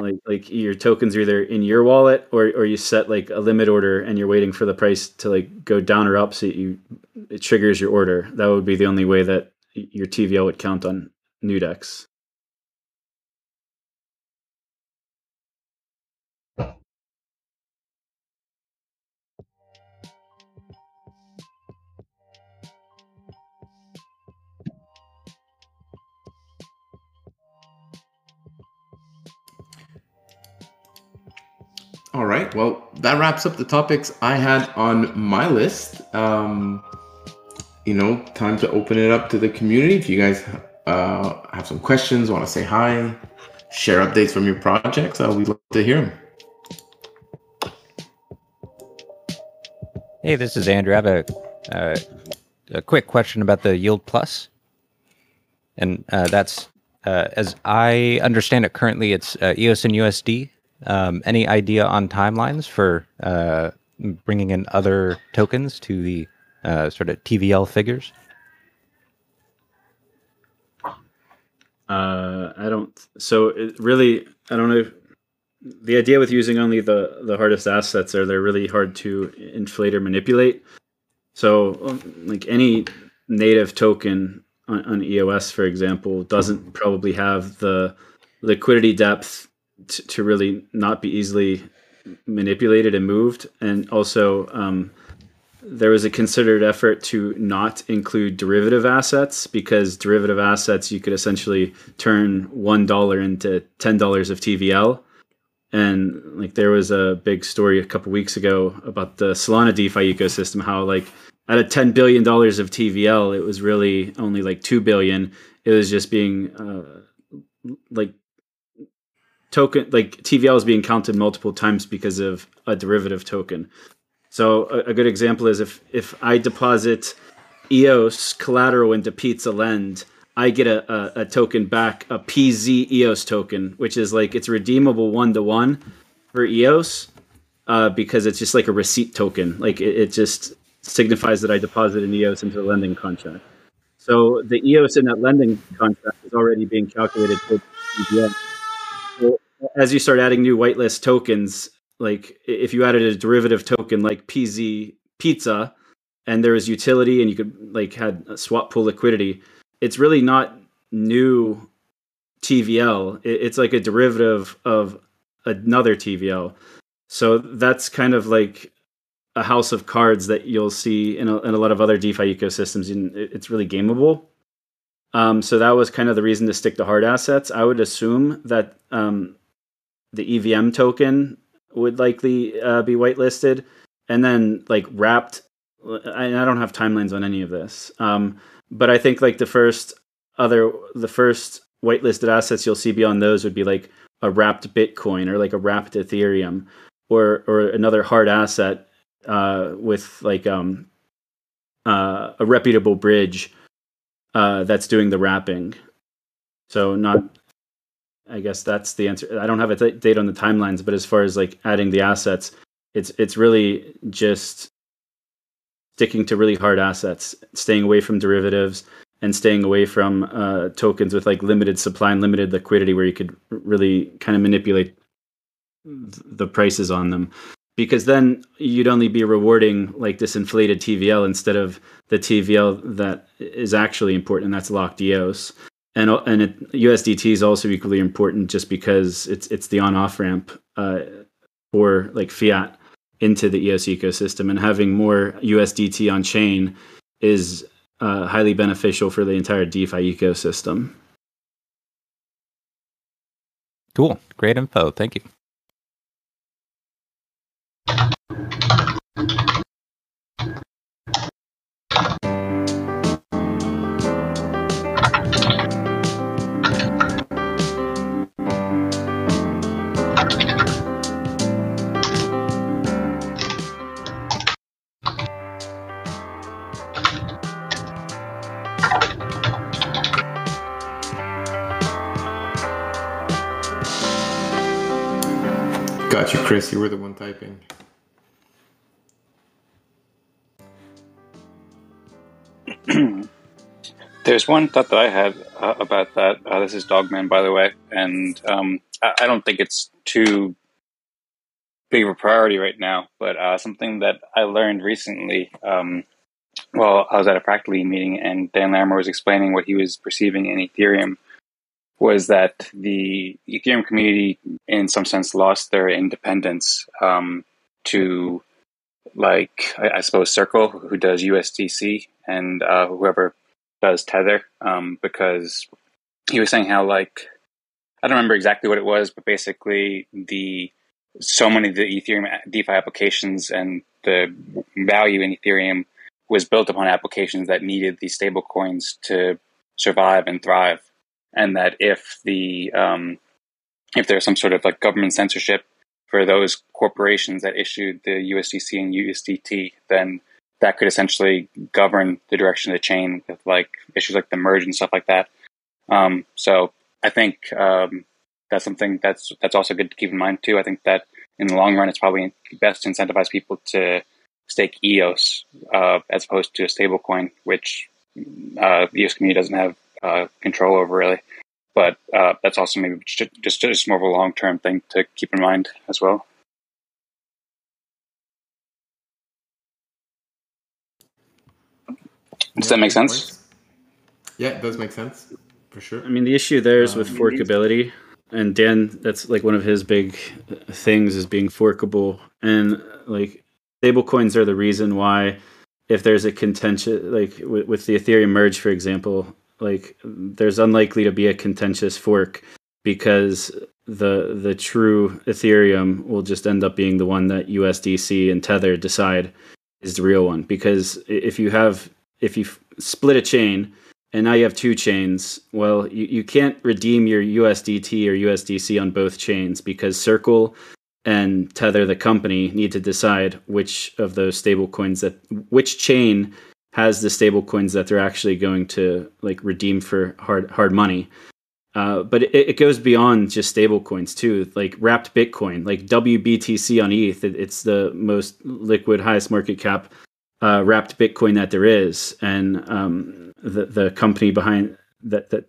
like like your tokens are either in your wallet or or you set like a limit order and you're waiting for the price to like go down or up so you it triggers your order. That would be the only way that your TVL would count on Newdex. All right. Well, that wraps up the topics I had on my list. Um, you know, time to open it up to the community. If you guys uh, have some questions, want to say hi, share updates from your projects, uh, we'd love to hear them. Hey, this is Andrew. I have a, uh, a quick question about the Yield Plus. And uh, that's, uh, as I understand it currently, it's uh, EOS and USD. Um, any idea on timelines for uh, bringing in other tokens to the uh, sort of TVL figures? Uh, I don't. So it really, I don't know. If, the idea with using only the the hardest assets are they're really hard to inflate or manipulate. So, um, like any native token on, on EOS, for example, doesn't probably have the liquidity depth to really not be easily manipulated and moved, and also. Um, there was a considered effort to not include derivative assets because derivative assets you could essentially turn one dollar into ten dollars of TVL. And like there was a big story a couple weeks ago about the Solana DeFi ecosystem, how like out of ten billion dollars of TVL, it was really only like two billion. It was just being uh, like token like TVL is being counted multiple times because of a derivative token. So a, a good example is if if I deposit EOS collateral into Pizza Lend, I get a, a, a token back, a PZ EOS token, which is like it's redeemable one to one for EOS uh, because it's just like a receipt token. Like it, it just signifies that I deposited an EOS into the lending contract. So the EOS in that lending contract is already being calculated for TVL. As you start adding new whitelist tokens, like if you added a derivative token like PZ Pizza, and there was utility, and you could like had swap pool liquidity, it's really not new TVL. It's like a derivative of another TVL. So that's kind of like a house of cards that you'll see in a, in a lot of other DeFi ecosystems. And it's really gameable. Um, so that was kind of the reason to stick to hard assets. I would assume that um, the EVM token would likely uh, be whitelisted, and then like wrapped. And I don't have timelines on any of this, um, but I think like the first other the first whitelisted assets you'll see beyond those would be like a wrapped Bitcoin or like a wrapped Ethereum or or another hard asset uh, with like um, uh, a reputable bridge uh, that's doing the wrapping. So not, I guess that's the answer. I don't have a date on the timelines, but as far as like adding the assets, it's it's really just sticking to really hard assets, staying away from derivatives, and staying away from uh, tokens with like limited supply and limited liquidity, where you could really kind of manipulate the prices on them. Because then you'd only be rewarding like this inflated TVL instead of the TVL that is actually important, and that's locked EOS. And and it, USDT is also equally important, just because it's it's the on off ramp uh, for like fiat into the EOS ecosystem, and having more USDT on chain is uh, highly beneficial for the entire DeFi ecosystem. Cool. Great info. Thank you. Chris. You were the one typing. There's one thought that I had uh, about that. Uh, this is Dogman, by the way, and um, I, I, don't think it's too big of a priority right now. But uh, something that I learned recently, um, well, I was at a Fractally meeting, and Dan Larimer was explaining what he was perceiving in Ethereum was that the Ethereum community, in some sense, lost their independence um, to, like, I, I, suppose, Circle, who does USDC, and uh, whoever does Tether um, because he was saying how like I don't remember exactly what it was, but basically the so many of the Ethereum DeFi applications and the value in Ethereum was built upon applications that needed these stable coins to survive and thrive, and that if the um, if there's some sort of like government censorship for those corporations that issued the USDC and USDT, then that could essentially govern the direction of the chain with like issues like the merge and stuff like that. Um, so I think um, that's something that's that's also good to keep in mind too. I think that in the long run, it's probably best to incentivize people to stake EOS uh, as opposed to a stablecoin, which uh, the EOS community doesn't have uh, control over really. But uh, that's also maybe just, just, just more of a long term thing to keep in mind as well. Does that make sense? Yeah, it does make sense for sure. I mean, the issue there is with um, forkability, and Dan, that's like one of his big things is being forkable, and like stable coins are the reason why. If there's a contention, like with, with the Ethereum merge, for example, like there's unlikely to be a contentious fork because the the true Ethereum will just end up being the one that USDC and Tether decide is the real one. Because if you have if you split a chain and now you have two chains, well, you, you can't redeem your USDT or USDC on both chains because Circle and Tether, the company, need to decide which of those stable coins that which chain has the stable coins that they're actually going to like redeem for hard hard money. Uh, but it, it, goes beyond just stable coins too, like wrapped Bitcoin, like WBTC on ETH. It, it's the most liquid, highest market cap uh, wrapped Bitcoin that there is, and um, the the company behind that that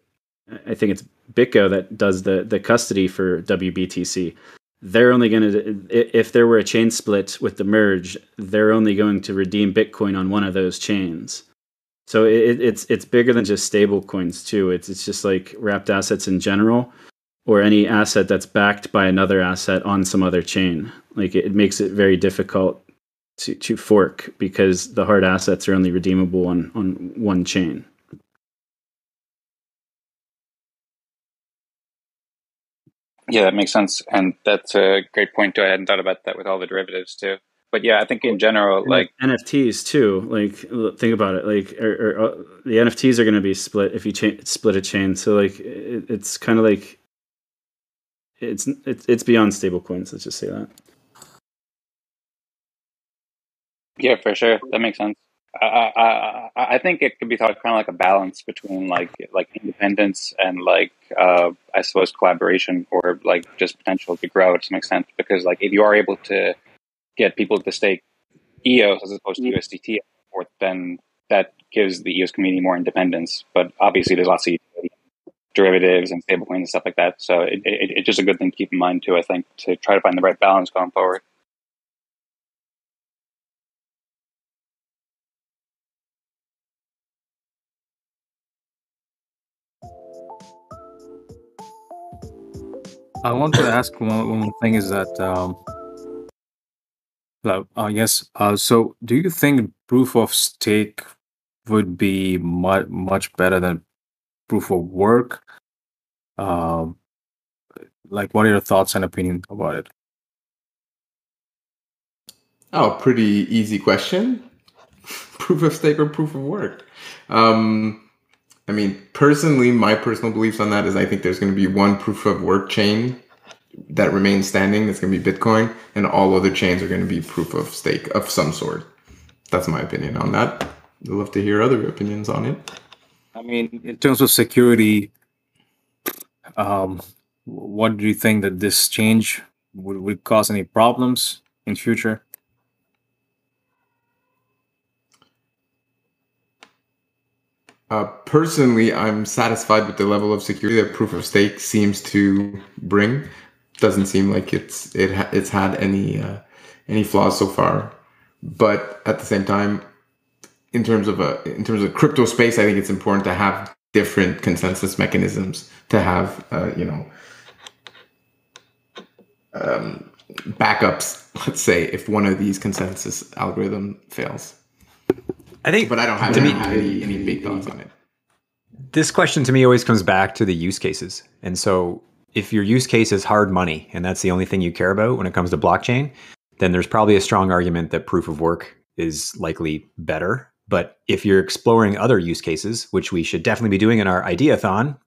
I think it's BitGo that does the the custody for WBTC. They're only going to if there were a chain split with the merge, they're only going to redeem Bitcoin on one of those chains. So it, it's it's bigger than just stable coins too. It's it's just like wrapped assets in general, or any asset that's backed by another asset on some other chain. Like it, it makes it very difficult to, to fork because the hard assets are only redeemable on, on one chain. Yeah, that makes sense. And that's a great point too. I hadn't thought about that with all the derivatives too. but yeah, I think in general, And like NFTs too. Like think about it. Like or, or, uh, the NFTs are going to be split if you cha- split a chain. So like it, it's kind of like it's it's it's beyond stablecoins. Let's just say that. Yeah, for sure. That makes sense. I, I, I I think it could be thought kind of like a balance between like like independence and like uh, I suppose collaboration or like just potential to grow to some extent. Because like if you are able to get people to stake EOS as opposed to USDT, or then that gives the EOS community more independence. But obviously, there's lots of derivatives and stablecoins and stuff like that. So it, it, it's just a good thing to keep in mind too. I think to try to find the right balance going forward. I want to ask one, one thing is that, um, uh, yes, uh, so do you think proof of stake would be much, much better than proof of work? Um, like, what are your thoughts and opinion about it? Oh, pretty easy question. proof of stake or proof of work? Um, I mean, personally, my personal beliefs on that is I think there's going to be one proof of work chain that remains standing. That's going to be Bitcoin, and all other chains are going to be proof of stake of some sort. That's my opinion on that. I'd love to hear other opinions on it. I mean, in terms of security, um, what do you think that this change would, would cause any problems in future? Uh, personally, I'm satisfied with the level of security that proof of stake seems to bring. Doesn't seem like it's it ha- it's had any uh, any flaws so far. But at the same time, in terms of a in terms of crypto space, I think it's important to have different consensus mechanisms to have uh, you know um, backups. Let's say if one of these consensus algorithm fails. I think, but I don't have to any, me- any any big thoughts on it. This question to me always comes back to the use cases. And so if your use case is hard money and that's the only thing you care about when it comes to blockchain, then there's probably a strong argument that proof of work is likely better. But if you're exploring other use cases, which we should definitely be doing in our ideathon,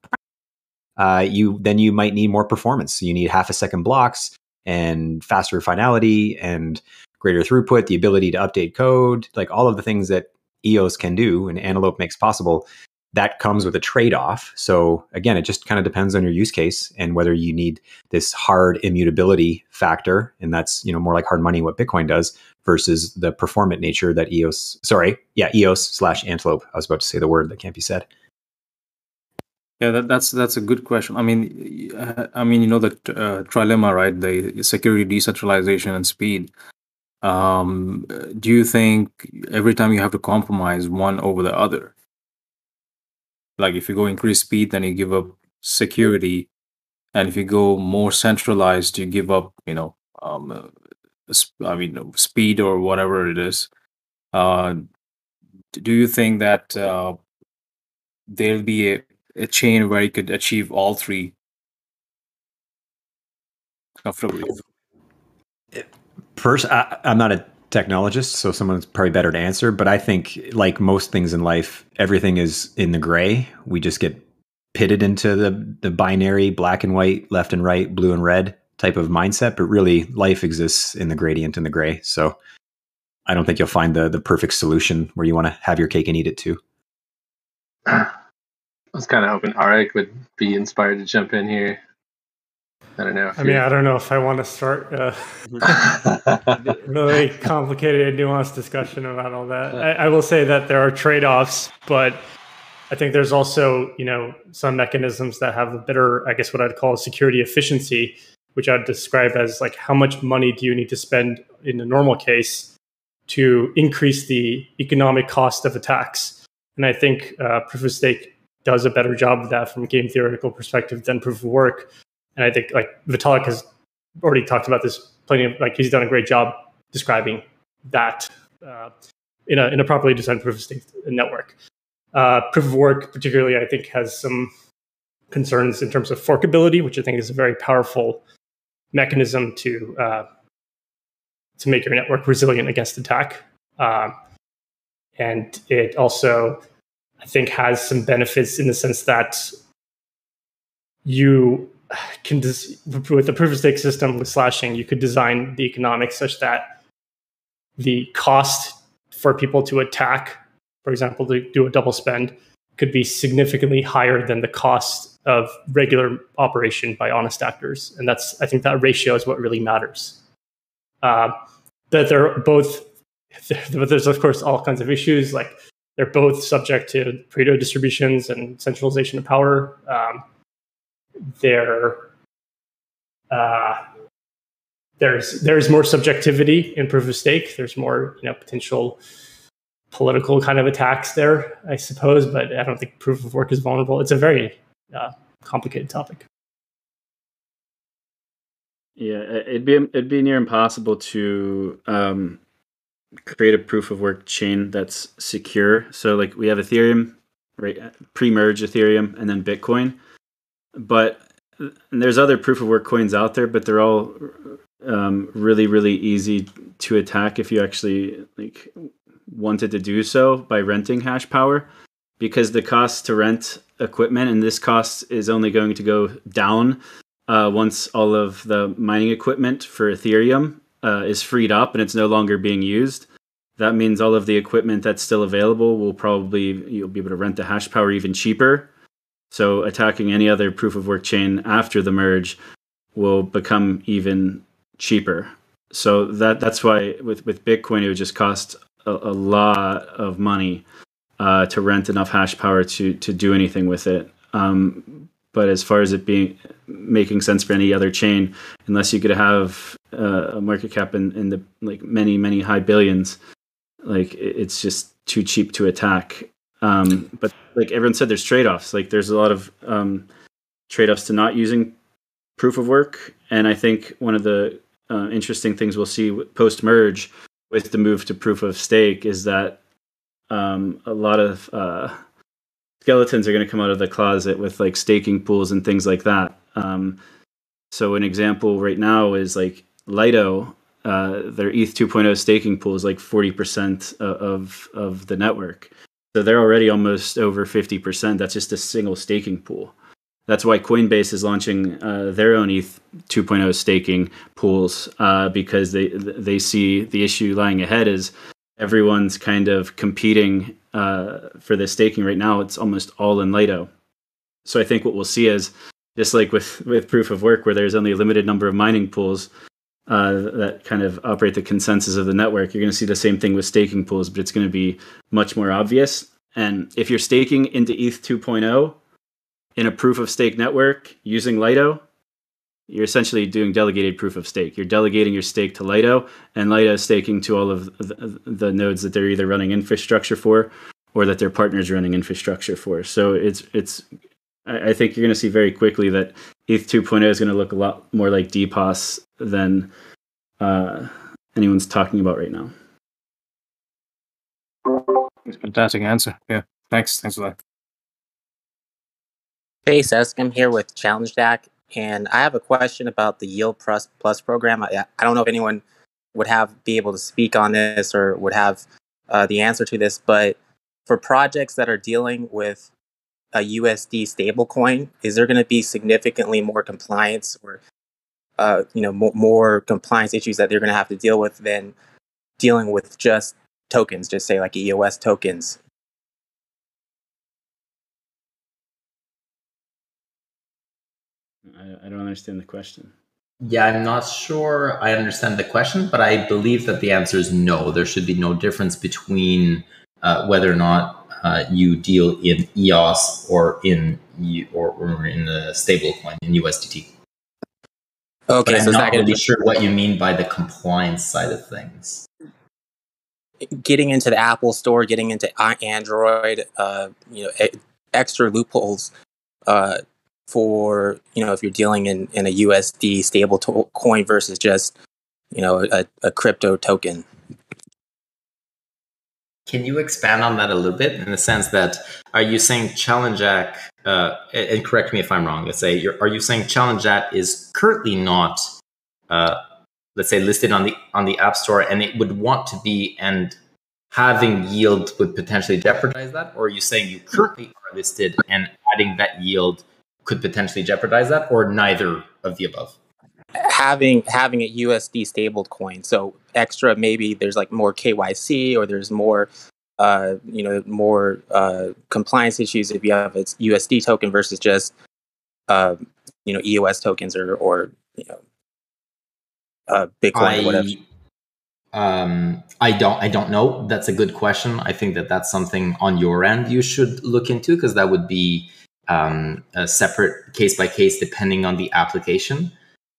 uh, you then you might need more performance. You need half a second blocks and faster finality and greater throughput, the ability to update code, like all of the things that EOS can do and Antelope makes possible that comes with a trade off. So again, it just kind of depends on your use case and whether you need this hard immutability factor, and that's you know more like hard money what Bitcoin does versus the performant nature that EOS. Sorry, yeah, EOS slash Antelope. I was about to say the word that can't be said. Yeah, that, that's that's a good question. I mean, I mean, you know the uh, trilemma, right? The security, decentralization, and speed. Um, do you think every time you have to compromise one over the other? Like if you go increase speed, then you give up security, and if you go more centralized, you give up, you know, um, uh, mean, speed or whatever it is. Uh, do you think that uh, there'll be a, a chain where you could achieve all three comfortably? First, I, I'm not a technologist, so someone's probably better to answer. But I think, like most things in life, everything is in the gray. We just get pitted into the the binary, black and white, left and right, blue and red type of mindset. But really, life exists in the gradient and the gray. So I don't think you'll find the the perfect solution where you want to have your cake and eat it too. I was kind of hoping Arik would be inspired to jump in here. I don't know. I mean, I don't know if I want to start uh, really complicated and nuanced discussion about all that. I, I will say that there are trade-offs, but I think there's also, you know, some mechanisms that have a better, I guess, what I'd call security efficiency, which I'd describe as like how much money do you need to spend in the normal case to increase the economic cost of attacks. And I think uh, proof of stake does a better job of that from a game theoretical perspective than proof of work. And I think like Vitalik has already talked about this plenty of like he's done a great job describing that uh, in a in a properly designed proof of stake network. Uh, proof of work, particularly, I think has some concerns in terms of forkability, which I think is a very powerful mechanism to uh, to make your network resilient against attack. Um, and it also, I think, has some benefits in the sense that you can des- with the proof of stake system with slashing, you could design the economics such that the cost for people to attack, for example, to do a double spend, could be significantly higher than the cost of regular operation by honest actors, and that's I think that ratio is what really matters. Uh, that they're both, but there's of course all kinds of issues like they're both subject to Pareto distributions and centralization of power. Um, they're uh, there's there's more subjectivity in proof of stake. There's more you know potential political kind of attacks there, I suppose. But I don't think proof of work is vulnerable. It's a very uh, complicated topic. Yeah, it'd be it'd be near impossible to um, create a proof of work chain that's secure. So like we have Ethereum, right? Pre-merge Ethereum and then Bitcoin, but there's other proof of work coins out there, but they're all um, really really easy to attack if you actually like wanted to do so by renting hash power because the cost to rent equipment and this cost is only going to go down uh, once all of the mining equipment for ethereum uh, is freed up and it's no longer being used. That means all of the equipment that's still available will probably you'll be able to rent the hash power even cheaper so attacking any other proof of work chain after the merge will become even cheaper so that that's why with with bitcoin it would just cost a, a lot of money uh, to rent enough hash power to to do anything with it. Um, but as far as it being making sense for any other chain, unless you could have uh, a market cap in, in the like many many high billions, like it's just too cheap to attack. Um, but like everyone said, there's trade offs. Like there's a lot of um, trade offs to not using proof of work, and I think one of the uh, interesting things we'll see post merge with the move to proof of stake is that um, a lot of uh, skeletons are going to come out of the closet with like staking pools and things like that. Um, so an example right now is like Lido, uh, their ETH 2.0 staking pool is like 40% of of the network. So they're already almost over 50%. That's just a single staking pool. That's why Coinbase is launching uh, their own ETH 2.0 staking pools uh, because they they see the issue lying ahead is everyone's kind of competing uh, for the staking right now. It's almost all in Lido. So I think what we'll see is just like with with proof of work, where there's only a limited number of mining pools uh, that kind of operate the consensus of the network. You're going to see the same thing with staking pools, but it's going to be much more obvious. And if you're staking into ETH 2.0 in a proof of stake network using Lido, you're essentially doing delegated proof of stake. You're delegating your stake to Lido, and Lido is staking to all of the, the nodes that they're either running infrastructure for or that their partners running infrastructure for. So it's it's I think you're going to see very quickly that ETH 2.0 is going to look a lot more like DPoS than uh, anyone's talking about right now. Fantastic answer. Yeah. Thanks. Thanks for that. Hey, Sesk, I'm here with Challenge DAC, and I have a question about the Yield Plus, Plus program. I, I don't know if anyone would have be able to speak on this or would have uh, the answer to this, but for projects that are dealing with a USD stablecoin, is there going to be significantly more compliance or uh, you know more, more compliance issues that they're going to have to deal with than dealing with just tokens, just say like EOS tokens? I, I don't understand the question. Yeah, I'm not sure I understand the question, but I believe that the answer is no. There should be no difference between uh, whether or not uh, you deal in EOS or in or, or in the stablecoin in USDT. Okay, but I'm so not really sure what you mean by the compliance side of things. Getting into the Apple Store, getting into Android, uh, you know, extra loopholes uh, for you know if you're dealing in, in a USD stable to- coin versus just you know a, a crypto token. Can you expand on that a little bit in the sense that are you saying Challenge DAC, uh, and correct me if I'm wrong, let's say, are you saying Challenge DAC is currently not uh, let's say listed on the on the app store and it would want to be and having yield would potentially jeopardize that or are you saying you currently are listed and adding that yield could potentially jeopardize that or neither of the above having having a USD stabled coin. So extra maybe there's like more KYC or there's more uh, you know more uh, compliance issues if you have a USD token versus just uh, you know EOS tokens or or you know uh, Bitcoin I, or whatever. Um, I don't. I don't know. That's a good question. I think that that's something on your end you should look into because that would be um, a separate case by case depending on the application.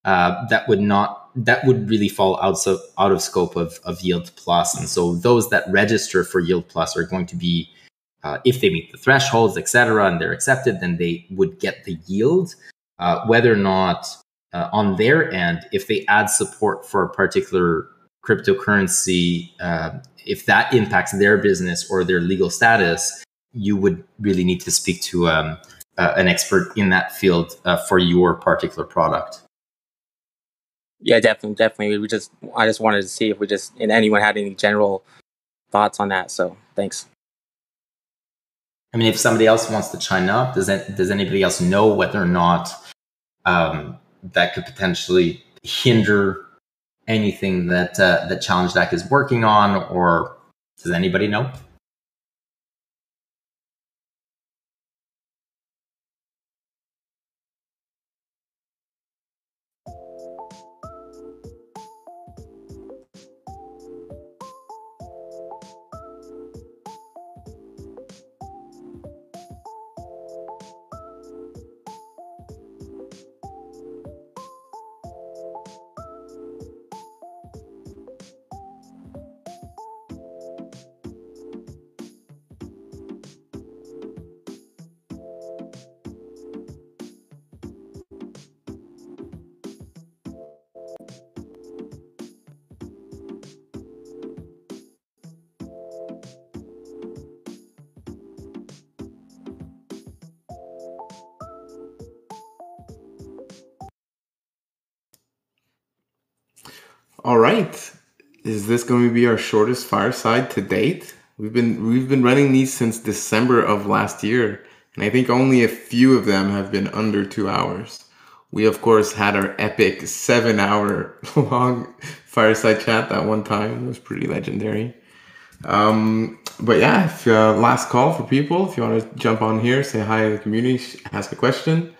Uh, that would not. That would really fall out so out of scope of of Yield Plus, and so those that register for Yield Plus are going to be, uh, if they meet the thresholds, etc., and they're accepted, then they would get the yield. Uh, whether or not uh, on their end, if they add support for a particular cryptocurrency, uh, if that impacts their business or their legal status, you would really need to speak to um, uh, an expert in that field uh, for your particular product. Yeah, definitely, definitely. We just, I just wanted to see if we just, and anyone had any general thoughts on that. So, thanks. I mean, if somebody else wants to chime up, does that, does anybody else know whether or not um, that could potentially hinder anything that uh, that Challenge DAC is working on, or does anybody know? All right. Is this going to be our shortest fireside to date? We've been we've been running these since December of last year, and I think only a few of them have been under 2 hours. We of course had our epic 7-hour long fireside chat that one time. It was pretty legendary. Um, but yeah, if, uh, last call for people. If you want to jump on here, say hi to the community, ask a question.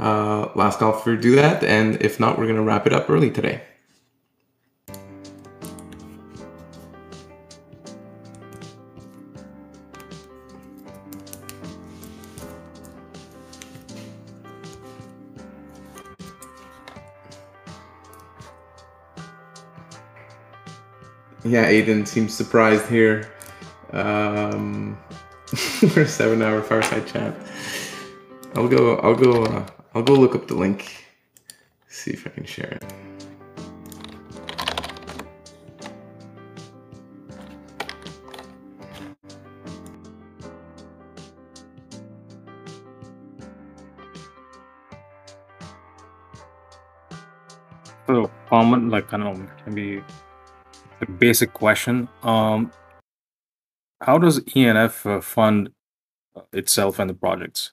Uh, last call for do that, and if not, we're gonna wrap it up early today. Yeah, Aiden seems surprised here. Um, for a seven-hour fireside chat. I'll go. I'll go. Uh, I'll go look up the link. See if I can share it. So common, like I don't know, can be basic question. Um, how does ENF uh, fund itself and the projects?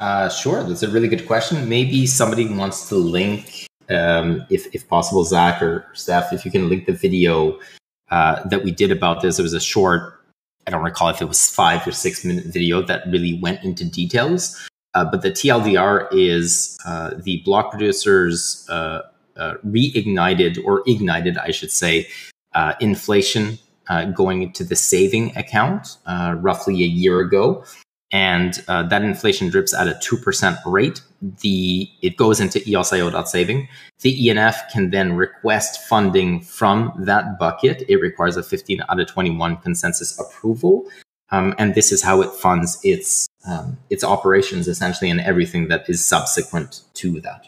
Uh, sure, that's a really good question. Maybe somebody wants to link, um, if if possible, Zach or Steph, if you can link the video uh, that we did about this. It was a short, I don't recall if it was five or six minute video that really went into details. Uh, but the TLDR is uh, the block producers uh, reignited or ignited, I should say, uh, inflation uh, going into the saving account uh, roughly a year ago. And uh, that inflation drips at a 2% rate. The It goes into EOSIO.saving. The ENF can then request funding from that bucket. It requires a 15 out of 21 consensus approval. Um, and this is how it funds its um, its operations essentially and everything that is subsequent to that.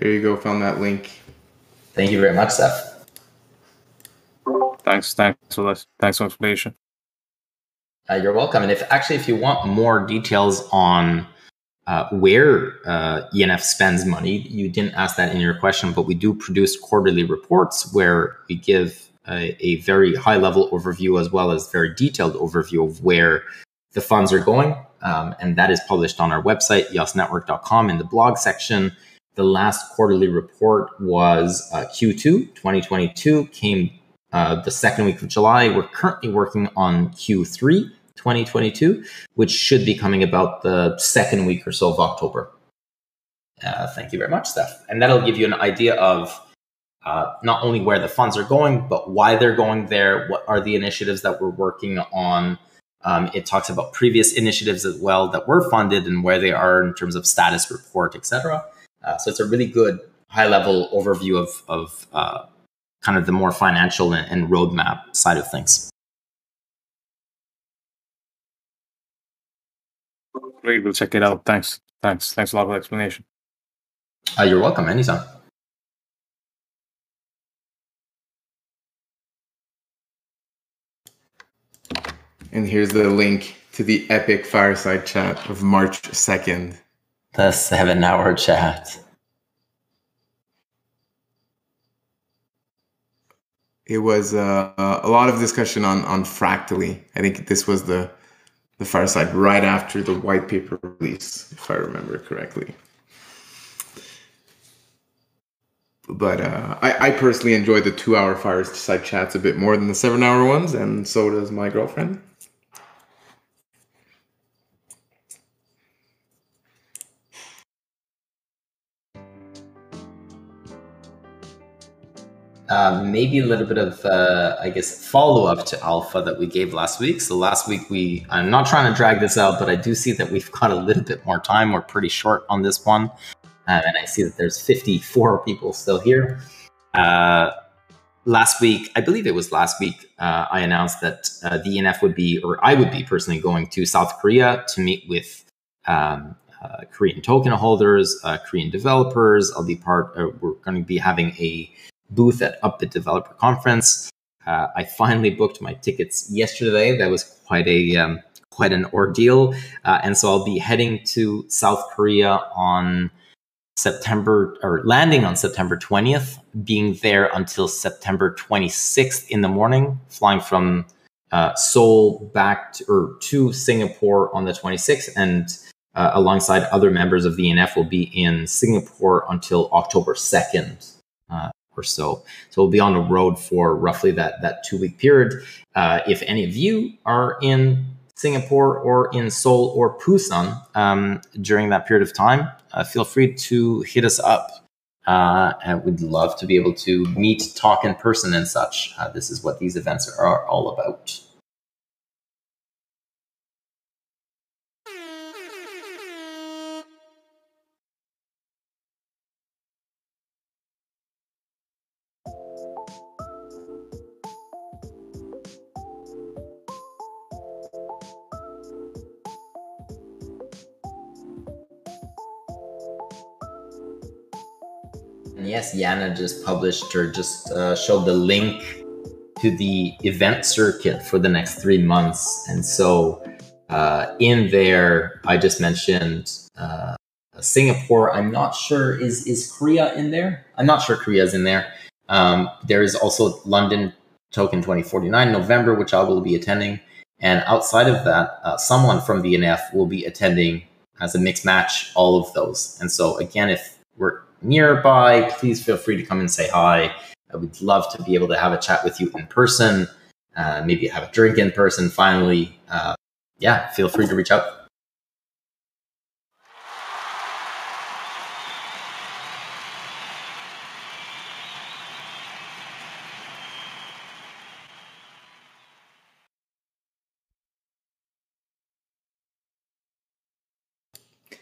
There you go. Found that link. Thank you very much, Seth. Thanks. Thanks for that. Thanks for explanation. Uh, you're welcome. And if actually, if you want more details on uh, where uh, ENF spends money, you didn't ask that in your question, but we do produce quarterly reports where we give a, a very high level overview as well as very detailed overview of where the funds are going. Um, and that is published on our website, eosnetwork.com, in the blog section. The last quarterly report was uh, Q2 2022, came uh, the second week of July. We're currently working on Q3 2022, which should be coming about the second week or so of October. Uh, thank you very much, Steph. And that'll give you an idea of uh, not only where the funds are going, but why they're going there. What are the initiatives that we're working on? Um, it talks about previous initiatives as well that were funded and where they are in terms of status report, etc. Uh, so it's a really good high level overview of, of uh, kind of the more financial and, and roadmap side of things. Great, we'll check it out. Thanks. Thanks. Thanks a lot for the explanation. Uh, you're welcome. Anytime. And here's the link to the epic fireside chat of March 2nd. The seven hour chat. It was uh, a lot of discussion on, on Fractally. I think this was the, the fireside right after the white paper release, if I remember correctly. But uh, I, I personally enjoy the two hour fireside chats a bit more than the seven hour ones, and so does my girlfriend. Uh, maybe a little bit of, uh, I guess, follow up to alpha that we gave last week. So last week we, I'm not trying to drag this out, but I do see that we've got a little bit more time. We're pretty short on this one, um, and I see that there's 54 people still here. Uh, last week, I believe it was last week, uh, I announced that uh, the ENF would be, or I would be personally going to South Korea to meet with. Um, uh, Korean token holders, Korean developers. I'll be part. we're going to be having a booth at Upbit Developer Conference. Uh, I finally booked my tickets yesterday. That was quite a um, quite an ordeal, uh, and so I'll be heading to South Korea on September or landing on September 20th, being there until September 26th in the morning, flying from uh, Seoul back to, or to Singapore on the 26th, and uh, alongside other members of the ENF will be in Singapore until October 2nd. Uh, or so. So we'll be on the road for roughly that that two week period. Uh, if any of you are in Singapore or in Seoul or Busan um, during that period of time, uh, feel free to hit us up. Uh, and we'd love to be able to meet, talk in person, and such. Uh, this is what these events are all about. Yana just published or just uh, showed the link to the event circuit for the next three months. And so uh, in there, I just mentioned uh, Singapore. I'm not sure is is Korea in there. I'm not sure Korea's in there. Um, there is also London Token 2049 November, which I will be attending. And outside of that, uh, someone from the NF will be attending as a mixed match all of those. And so again, if we're nearby, please feel free to come and say hi. I would love to be able to have a chat with you in person, uh, maybe have a drink in person finally. Uh, yeah, feel free to reach out.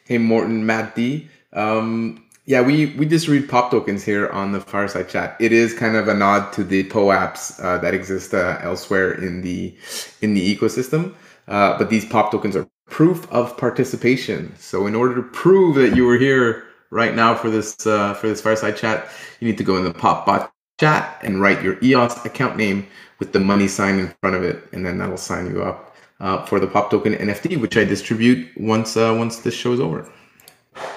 Hey, Morton, Matt D. Um, yeah, we we just read pop tokens here on the fireside chat. It is kind of a nod to the POAPs uh, that exist uh, elsewhere in the in the ecosystem. Uh, but these pop tokens are proof of participation. So in order to prove that you were here right now for this uh, for this fireside chat, you need to go in the PopBot chat and write your EOS account name with the money sign in front of it, and then that'll sign you up uh, for the Pop Token NFT, which I distribute once uh, once this show is over.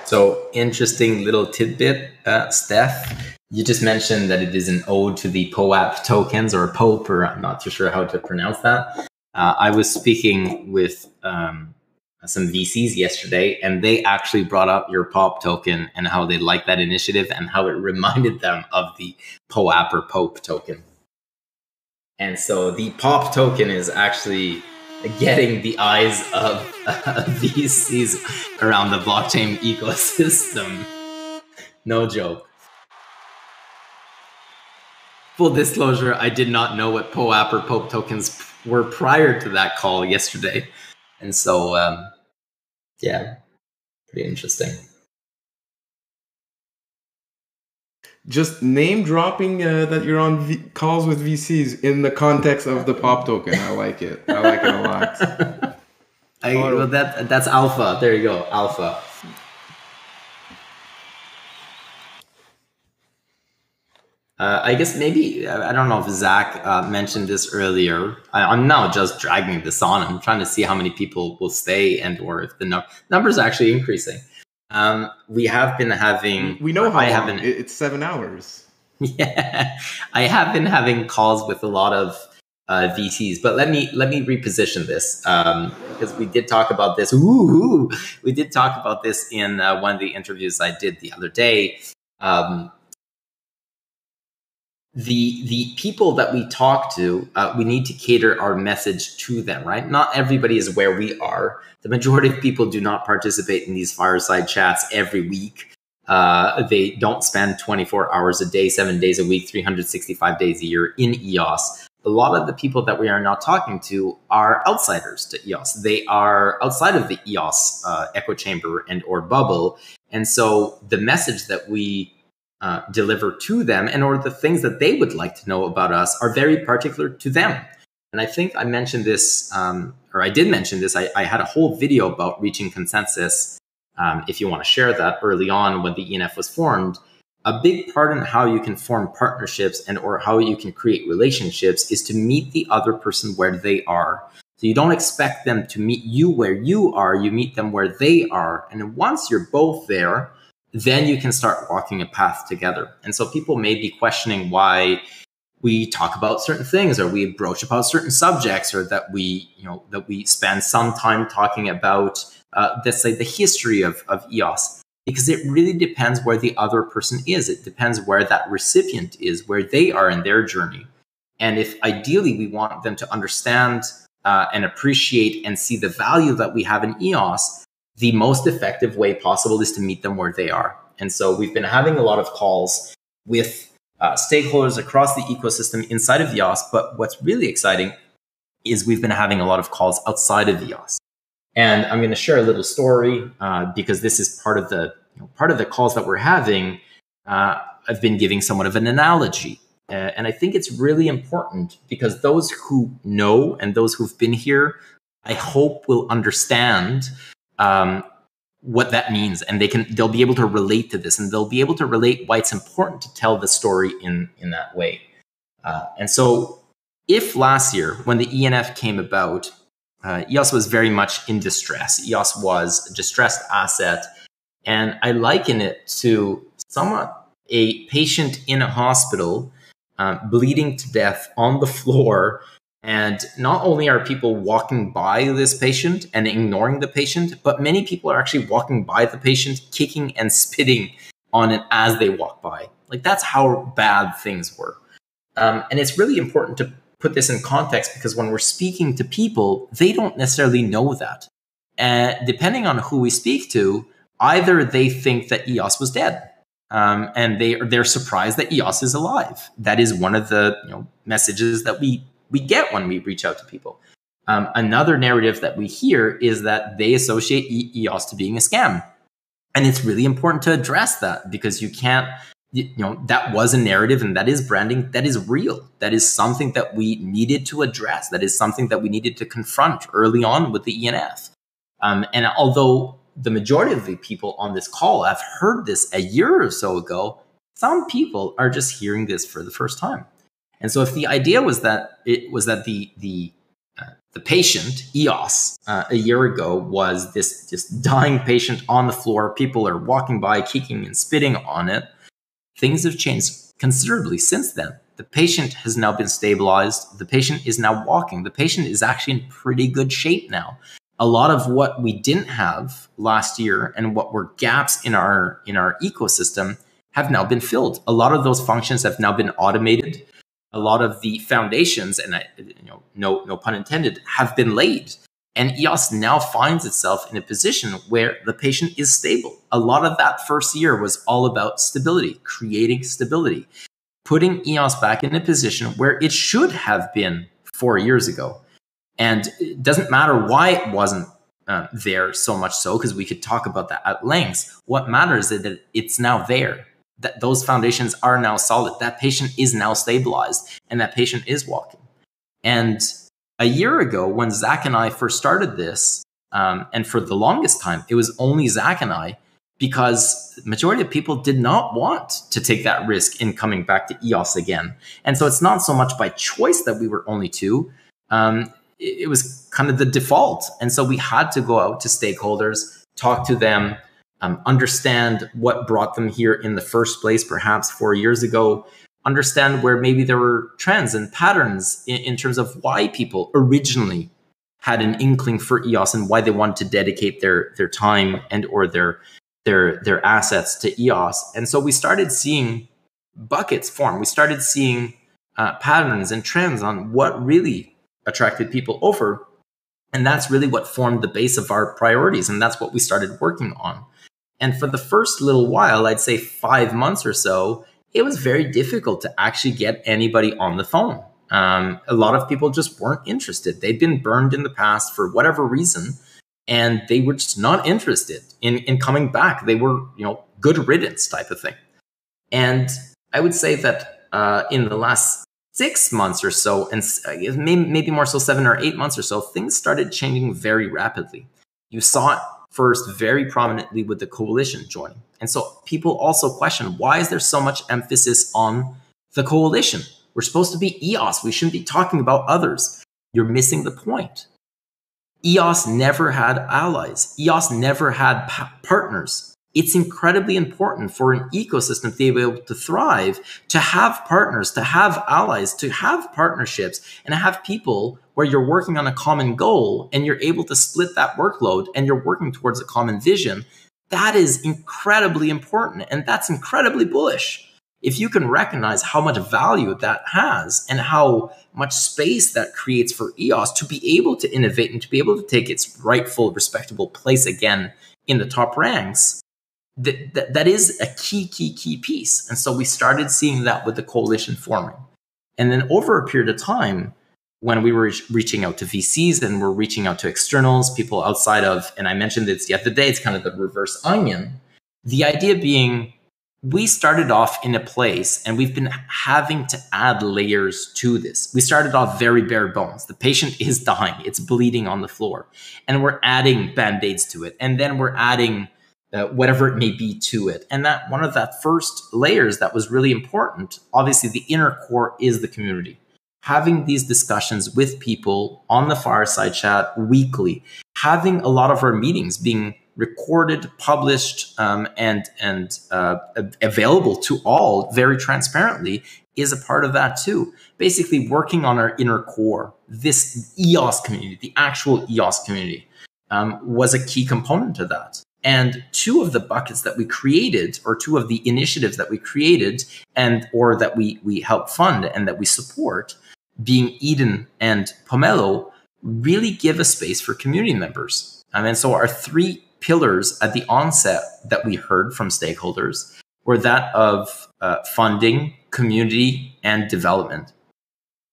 So interesting little tidbit, uh, Steph. You just mentioned that it is an ode to the POAP tokens or POPE, or I'm not too sure how to pronounce that. Uh, I was speaking with um, some VCs yesterday, and they actually brought up your POP token and how they like that initiative and how it reminded them of the POAP or POPE token. And so the POP token is actually getting the eyes of uh, VCs around the blockchain ecosystem. No joke. Full disclosure, I did not know what POAP or POPE tokens were prior to that call yesterday. And so, um, yeah, pretty interesting. Just name dropping uh, that you're on v- calls with VCs in the context of the pop token. I like it. I like it a lot. I, well, that that's alpha. There you go, alpha. Uh, I guess maybe I don't know if Zach uh, mentioned this earlier. I, am now just dragging this on. I'm trying to see how many people will stay and or if the no- numbers actually increasing. Um, we have been having. We know how I long. haven't. It's seven hours. Yeah, I have been having calls with a lot of uh, VCs, but let me let me reposition this um, because we did talk about this. Ooh, we did talk about this in uh, one of the interviews I did the other day. Um, the the people that we talk to, uh, we need to cater our message to them, right? Not everybody is where we are. The majority of people do not participate in these fireside chats every week. Uh, they don't spend 24 hours a day, seven days a week, 365 days a year in EOS. A lot of the people that we are now talking to are outsiders to EOS. They are outside of the EOS uh, echo chamber and or bubble, and so the message that we uh, deliver to them and or the things that they would like to know about us are very particular to them. And i think i mentioned this um, or i did mention this I, I, had a whole video about reaching consensus um, if you want to share that early on when the enf was formed. A big part in how you can form partnerships and or how you can create relationships is to meet the other person where they are. So you don't expect them to meet you where you are you meet them where they are. And once you're both there then you can start walking a path together. And so people may be questioning why we talk about certain things or we broach about certain subjects or that we, you know, that we spend some time talking about, uh, let's say the history of, of EOS, because it really depends where the other person is. It depends where that recipient is, where they are in their journey. And if ideally we want them to understand uh, and appreciate and see the value that we have in EOS, the most effective way possible is to meet them where they are. And so we've been having a lot of calls with uh, stakeholders across the ecosystem inside of EOS. But what's really exciting is we've been having a lot of calls outside of EOS. And I'm going to share a little story uh, because this is part of the you know, part of the calls that we're having. Uh, I've been giving somewhat of an analogy. Uh, and I think it's really important because those who know and those who've been here, I hope will understand um, what that means. And they can they'll be able to relate to this and they'll be able to relate why it's important to tell the story in in that way. Uh, and so if last year when the enf came about uh, eos was very much in distress. Eos was a distressed asset and i liken it to somewhat a patient in a hospital um, bleeding to death on the floor and not only are people walking by this patient and ignoring the patient, but many people are actually walking by the patient, kicking and spitting on it as they walk by. Like that's how bad things were. Um, and it's really important to put this in context because when we're speaking to people, they don't necessarily know that. And depending on who we speak to, either they think that EOS was dead. Um, and they they're surprised that EOS is alive. That is one of the you know, messages that we we get when we reach out to people. Um, another narrative that we hear is that they associate EOS to being a scam. And it's really important to address that because you can't, you know, that was a narrative and that is branding that is real. That is something that we needed to address. That is something that we needed to confront early on with the ENF. Um, and although the majority of the people on this call have heard this a year or so ago, some people are just hearing this for the first time. And so if the idea was that it was that the the uh, the patient, EOS, uh, a year ago was this, this dying patient on the floor. People are walking by, kicking and spitting on it. Things have changed considerably since then. The patient has now been stabilized. The patient is now walking. The patient is actually in pretty good shape now. A lot of what we didn't have last year and what were gaps in our in our ecosystem have now been filled. A lot of those functions have now been automated a lot of the foundations, and I, you know, no, no pun intended, have been laid. And EOS now finds itself in a position where the patient is stable. A lot of that first year was all about stability, creating stability, putting EOS back in a position where it should have been four years ago. And it doesn't matter why it wasn't uh, there so much so, because we could talk about that at length. What matters is that it's now there that those foundations are now solid. That patient is now stabilized and that patient is walking. And a year ago, when Zach and I first started this, um, and for the longest time, it was only Zach and I because the majority of people did not want to take that risk in coming back to EOS again. And so it's not so much by choice that we were only two. Um, it, it was kind of the default. And so we had to go out to stakeholders, talk to them, um, understand what brought them here in the first place, perhaps four years ago, understand where maybe there were trends and patterns in, in, terms of why people originally had an inkling for EOS and why they wanted to dedicate their their time and or their their their assets to EOS. And so we started seeing buckets form. We started seeing uh, patterns and trends on what really attracted people over. And that's really what formed the base of our priorities. And that's what we started working on. And for the first little while, I'd say five months or so, it was very difficult to actually get anybody on the phone. Um, a lot of people just weren't interested. They'd been burned in the past for whatever reason, and they were just not interested in, in coming back. They were, you know, good riddance type of thing. And I would say that uh, in the last six months or so, and maybe more so seven or eight months or so, things started changing very rapidly. You saw first very prominently with the coalition joining. And so people also question why is there so much emphasis on the coalition? We're supposed to be EOS. We shouldn't be talking about others. You're missing the point. EOS never had allies. EOS never had pa- partners it's incredibly important for an ecosystem to be able to thrive, to have partners, to have allies, to have partnerships, and to have people where you're working on a common goal and you're able to split that workload and you're working towards a common vision. That is incredibly important and that's incredibly bullish. If you can recognize how much value that has and how much space that creates for EOS to be able to innovate and to be able to take its rightful, respectable place again in the top ranks, that, that, that is a key, key, key piece. And so we started seeing that with the coalition forming. And then over a period of time, when we were reaching out to VCs and we're reaching out to externals, people outside of, and I mentioned this the other day, it's kind of the reverse onion. The idea being we started off in a place and we've been having to add layers to this. We started off very bare bones. The patient is dying, it's bleeding on the floor, and we're adding band aids to it. And then we're adding uh, whatever it may be to it. And that one of that first layers that was really important, obviously the inner core is the community. Having these discussions with people on the fireside chat weekly, having a lot of our meetings being recorded, published, um, and and uh, available to all very transparently is a part of that too. Basically, working on our inner core, this EOS community, the actual EOS community, um, was a key component to that. And two of the buckets that we created, or two of the initiatives that we created, and or that we we help fund and that we support, being Eden and Pomelo, really give a space for community members. Um, and so our three pillars at the onset that we heard from stakeholders were that of uh, funding, community, and development.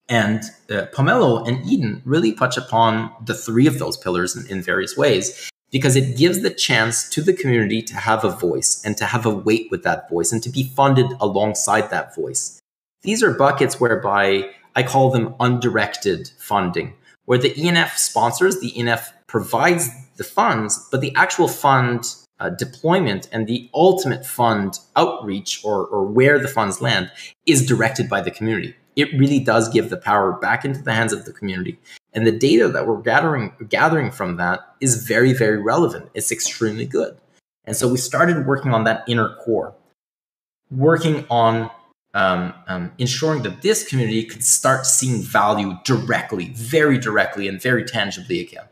And uh, Pomelo and Eden really touch upon the three of those pillars in, in various ways because it gives the chance to the community to have a voice and to have a weight with that voice and to be funded alongside that voice. These are buckets whereby I call them undirected funding, where the ENF sponsors, the ENF provides the funds, but the actual fund uh, deployment and the ultimate fund outreach or, or where the funds land is directed by the community. it really does give the power back into the hands of the community. And the data that we're gathering gathering from that is very, very relevant. It's extremely good. And so we started working on that inner core, working on um, um, ensuring that this community could start seeing value directly, very directly, and very tangibly again.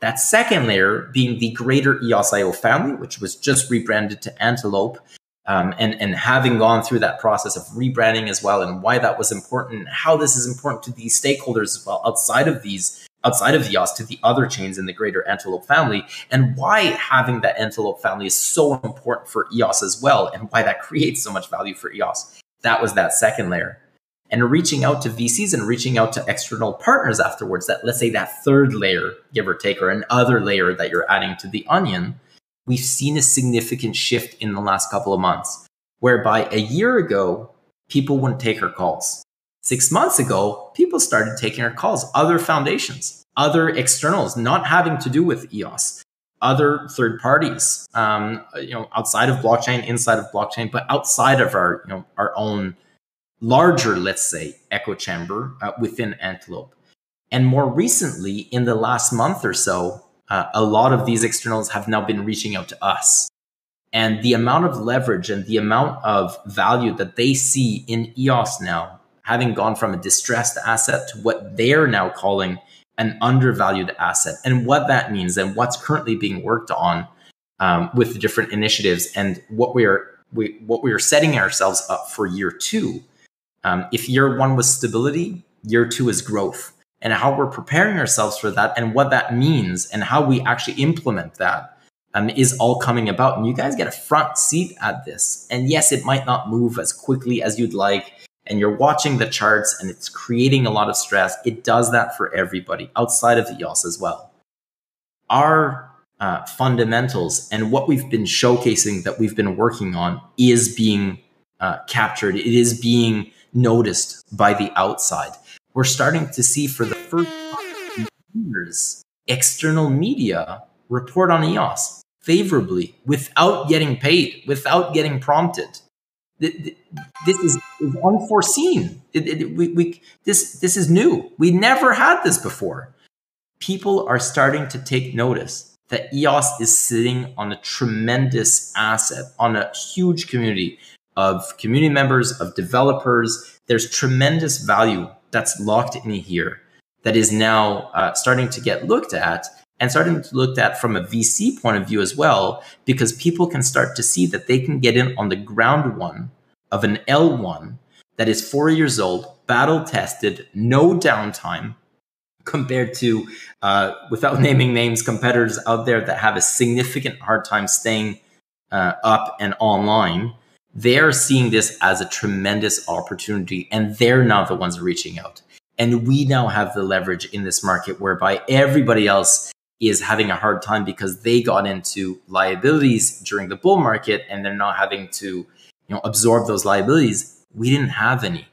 That second layer being the greater EOS.IO family, which was just rebranded to Antelope, um, and, and having gone through that process of rebranding as well, and why that was important, how this is important to these stakeholders as well outside of these outside of EOS to the other chains in the greater Antelope family, and why having that Antelope family is so important for EOS as well, and why that creates so much value for EOS. That was that second layer. And reaching out to VCs and reaching out to external partners afterwards, that let's say that third layer, give or take, or another layer that you're adding to the onion, we've seen a significant shift in the last couple of months, whereby a year ago, people wouldn't take our calls. Six months ago, people started taking our calls, other foundations, other externals, not having to do with EOS, other third parties, um, you know, outside of blockchain, inside of blockchain, but outside of our, you know, our own larger, let's say, echo chamber uh, within Antelope. And more recently, in the last month or so, uh, a lot of these externals have now been reaching out to us. And the amount of leverage and the amount of value that they see in EOS now, having gone from a distressed asset to what they're now calling an undervalued asset, and what that means, and what's currently being worked on um, with the different initiatives, and what we are we, what we are setting ourselves up for year two. Um, if year one was stability, year two is growth and how we're preparing ourselves for that and what that means and how we actually implement that um, is all coming about. And you guys get a front seat at this. And yes, it might not move as quickly as you'd like. And you're watching the charts and it's creating a lot of stress. It does that for everybody outside of EOS as well. Our uh, fundamentals and what we've been showcasing that we've been working on is being uh, captured. It is being noticed by the outside we're starting to see for the first time years external media report on EOS favorably without getting paid, without getting prompted. This is, unforeseen. It, it, we, we, this, this is new. We never had this before. People are starting to take notice that EOS is sitting on a tremendous asset, on a huge community of community members, of developers. There's tremendous value that's locked in here that is now uh, starting to get looked at and starting to looked at from a VC point of view as well, because people can start to see that they can get in on the ground one of an L1 that is four years old, battle tested, no downtime, compared to, uh, without naming names, competitors out there that have a significant hard time staying uh, up and online they're seeing this as a tremendous opportunity and they're now the ones reaching out. And we now have the leverage in this market whereby everybody else is having a hard time because they got into liabilities during the bull market and they're not having to you know absorb those liabilities. We didn't have any.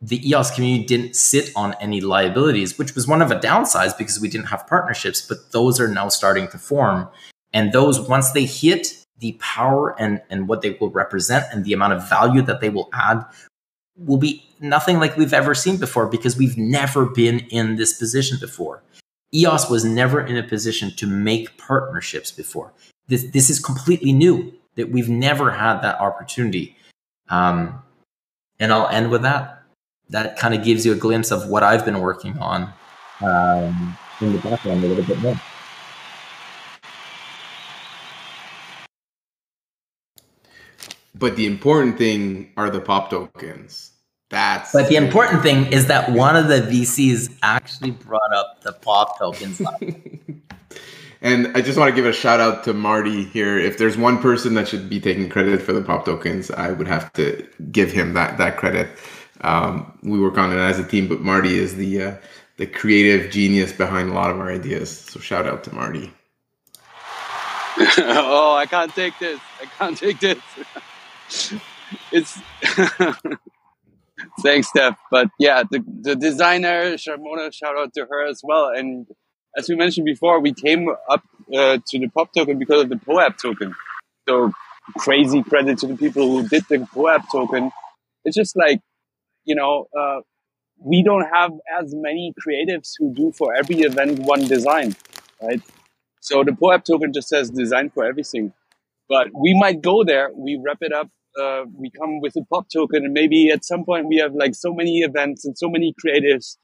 The EOS community didn't sit on any liabilities, which was one of the downsides because we didn't have partnerships, but those are now starting to form. And those, once they hit the power and, and what they will represent and the amount of value that they will add will be nothing like we've ever seen before because we've never been in this position before. EOS was never in a position to make partnerships before. This, this is completely new that we've never had that opportunity. Um, and I'll end with that. That kind of gives you a glimpse of what I've been working on um, in the background a little bit more. But the important thing are the pop tokens. That's but the important thing is that one of the VCs actually brought up the pop tokens. and I just want to give a shout out to Marty here. If there's one person that should be taking credit for the pop tokens, I would have to give him that that credit. Um, we work on it as a team, but Marty is the uh, the creative genius behind a lot of our ideas. So shout out to Marty. oh, I can't take this. I can't take this. it's thanks, Steph. But yeah, the, the designer Sharmona, shout out to her as well. And as we mentioned before, we came up uh, to the pop token because of the POAP token. So crazy credit to the people who did the POAP token. It's just like, you know, uh, we don't have as many creatives who do for every event one design, right? So the POAP token just says design for everything. But we might go there, we wrap it up, uh, we come with a pop token, and maybe at some point we have like so many events and so many creatives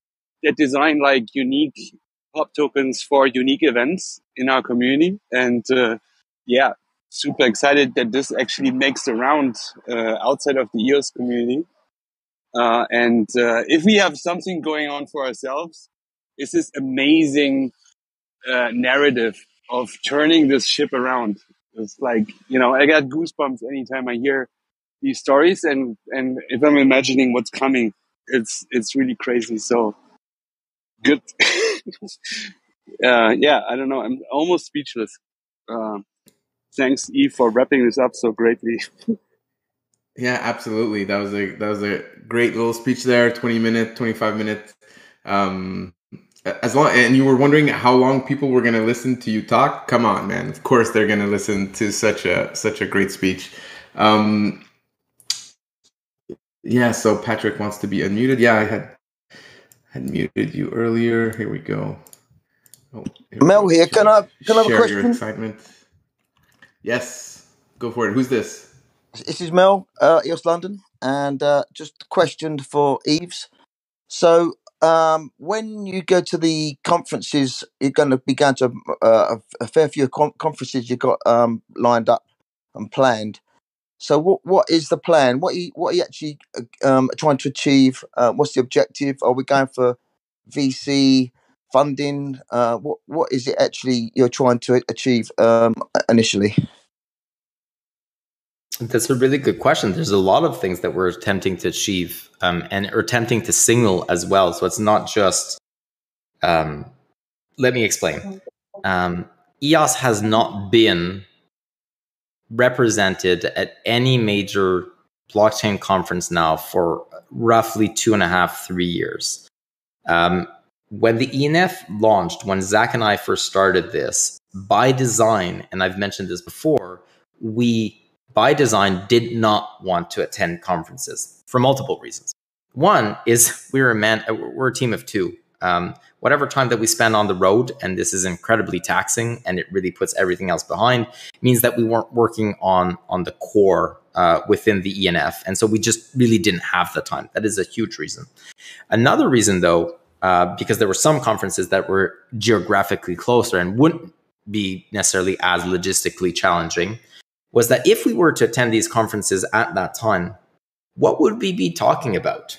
that design like unique pop tokens for unique events in our community. And uh, yeah, super excited that this actually makes the round uh, outside of the EOS community. Uh, and uh, if we have something going on for ourselves, it's this amazing narrative of turning this ship around. It's like you know, I get goosebumps anytime I hear these stories, and and if I'm imagining what's coming, it's it's really crazy. So good. uh, yeah, I don't know. I'm almost speechless. Uh, thanks, Yves, for wrapping this up so greatly. Yeah, absolutely. That was a that was a great little speech there. Twenty minutes, twenty five minutes. Um, as long and you were wondering how long people were going to listen to you talk. Come on, man. Of course they're going to listen to such a such a great speech. Um, yeah. So Patrick wants to be unmuted. Yeah, I had had muted you earlier. Here we go. Oh, here Mel here. Can I can I have a question? your excitement. Yes, go for it. Who's this? This is Mel, uh, EOS London, and uh, just questioned for Eves. So, um, when you go to the conferences, you're going to be going to uh, a, a fair few con- conferences you've got um, lined up and planned. So, what what is the plan? What are you, what are you actually uh, um, trying to achieve? Uh, what's the objective? Are we going for VC funding? Uh, what what is it actually you're trying to achieve um, initially? That's a really good question. There's a lot of things that we're attempting to achieve um, and are attempting to signal as well. So it's not just. Um, let me explain. Um, EOS has not been represented at any major blockchain conference now for roughly two and a half, three years. Um, when the ENF launched, when Zach and I first started this, by design, and I've mentioned this before, we by design did not want to attend conferences for multiple reasons. One is we're a man, we're a team of two. Um, whatever time that we spend on the road, and this is incredibly taxing, and it really puts everything else behind, means that we weren't working on on the core uh, within the ENF, and so we just really didn't have the time. That is a huge reason. Another reason, though, uh, because there were some conferences that were geographically closer and wouldn't be necessarily as logistically challenging was that if we were to attend these conferences at that time, what would we be talking about?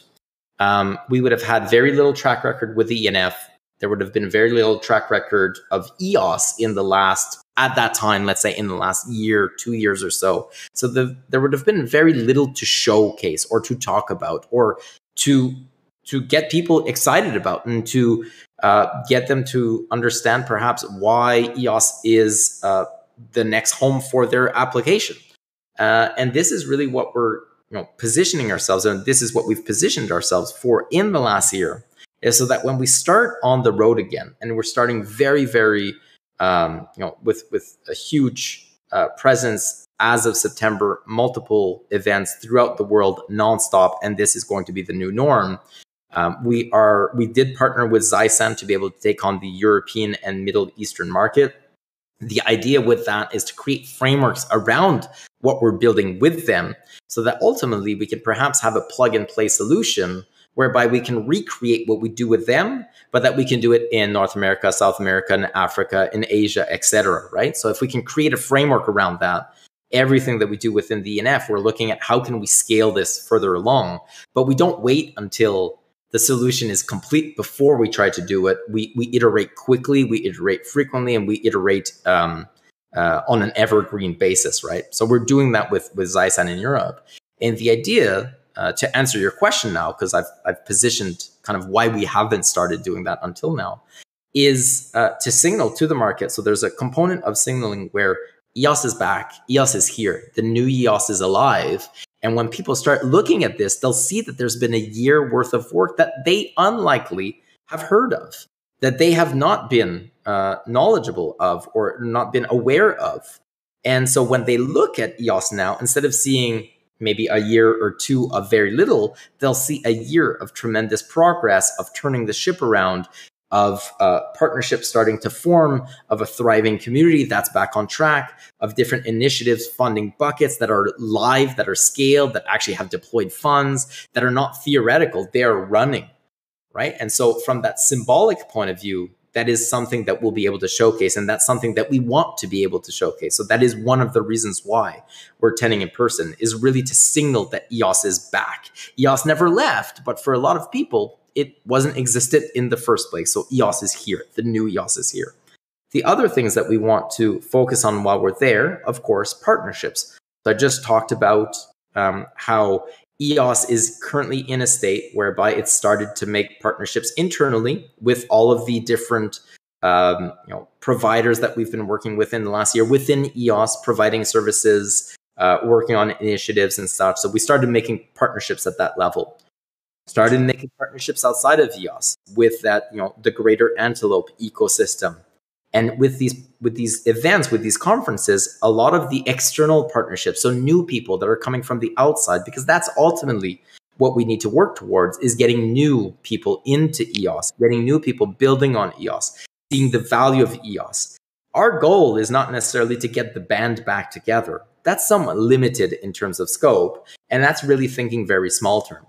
Um, we would have had very little track record with ENF. There would have been very little track record of EOS in the last, at that time, let's say in the last year, two years or so. So the, there would have been very little to showcase or to talk about or to to get people excited about and to uh, get them to understand perhaps why EOS is uh, the next home for their application. Uh, and this is really what we're you know positioning ourselves and this is what we've positioned ourselves for in the last year is so that when we start on the road again and we're starting very very um, you know with with a huge uh, presence as of September multiple events throughout the world nonstop and this is going to be the new norm um, we are we did partner with Zysan to be able to take on the European and Middle Eastern market. The idea with that is to create frameworks around what we're building with them so that ultimately we can perhaps have a plug and play solution whereby we can recreate what we do with them but that we can do it in north america south america in africa in asia etc right so if we can create a framework around that everything that we do within the enf we're looking at how can we scale this further along but we don't wait until the solution is complete before we try to do it. We we iterate quickly, we iterate frequently, and we iterate um, uh, on an evergreen basis, right? So we're doing that with with Zysan in Europe. And the idea uh, to answer your question now, because I've I've positioned kind of why we haven't started doing that until now, is uh, to signal to the market. So there's a component of signaling where EOS is back, EOS is here, the new EOS is alive, and when people start looking at this, they'll see that there's been a year worth of work that they unlikely have heard of, that they have not been uh, knowledgeable of or not been aware of. And so when they look at EOS now, instead of seeing maybe a year or two of very little, they'll see a year of tremendous progress of turning the ship around, of uh, partnerships starting to form, of a thriving community that's back on track, of different initiatives, funding buckets that are live, that are scaled, that actually have deployed funds, that are not theoretical, they are running, right? And so, from that symbolic point of view, that is something that we'll be able to showcase and that's something that we want to be able to showcase. So that is one of the reasons why we're attending in person is really to signal that eos is back. Eos never left but for a lot of people it wasn't existed in the first place. So eos is here. The new eos is here. The other things that we want to focus on while we're there of course partnerships. So i just talked about um, how EOS is currently in a state whereby it started to make partnerships internally with all of the different um, you know providers that we've been working with in the last year within EOS, providing services, uh, working on initiatives and such. So we started making partnerships at that level. Started making partnerships outside of EOS with that you know the greater Antelope ecosystem and with these with these events with these conferences a lot of the external partnerships so new people that are coming from the outside because that's ultimately what we need to work towards is getting new people into eos getting new people building on eos seeing the value of eos our goal is not necessarily to get the band back together. That's somewhat limited in terms of scope and that's really thinking very small term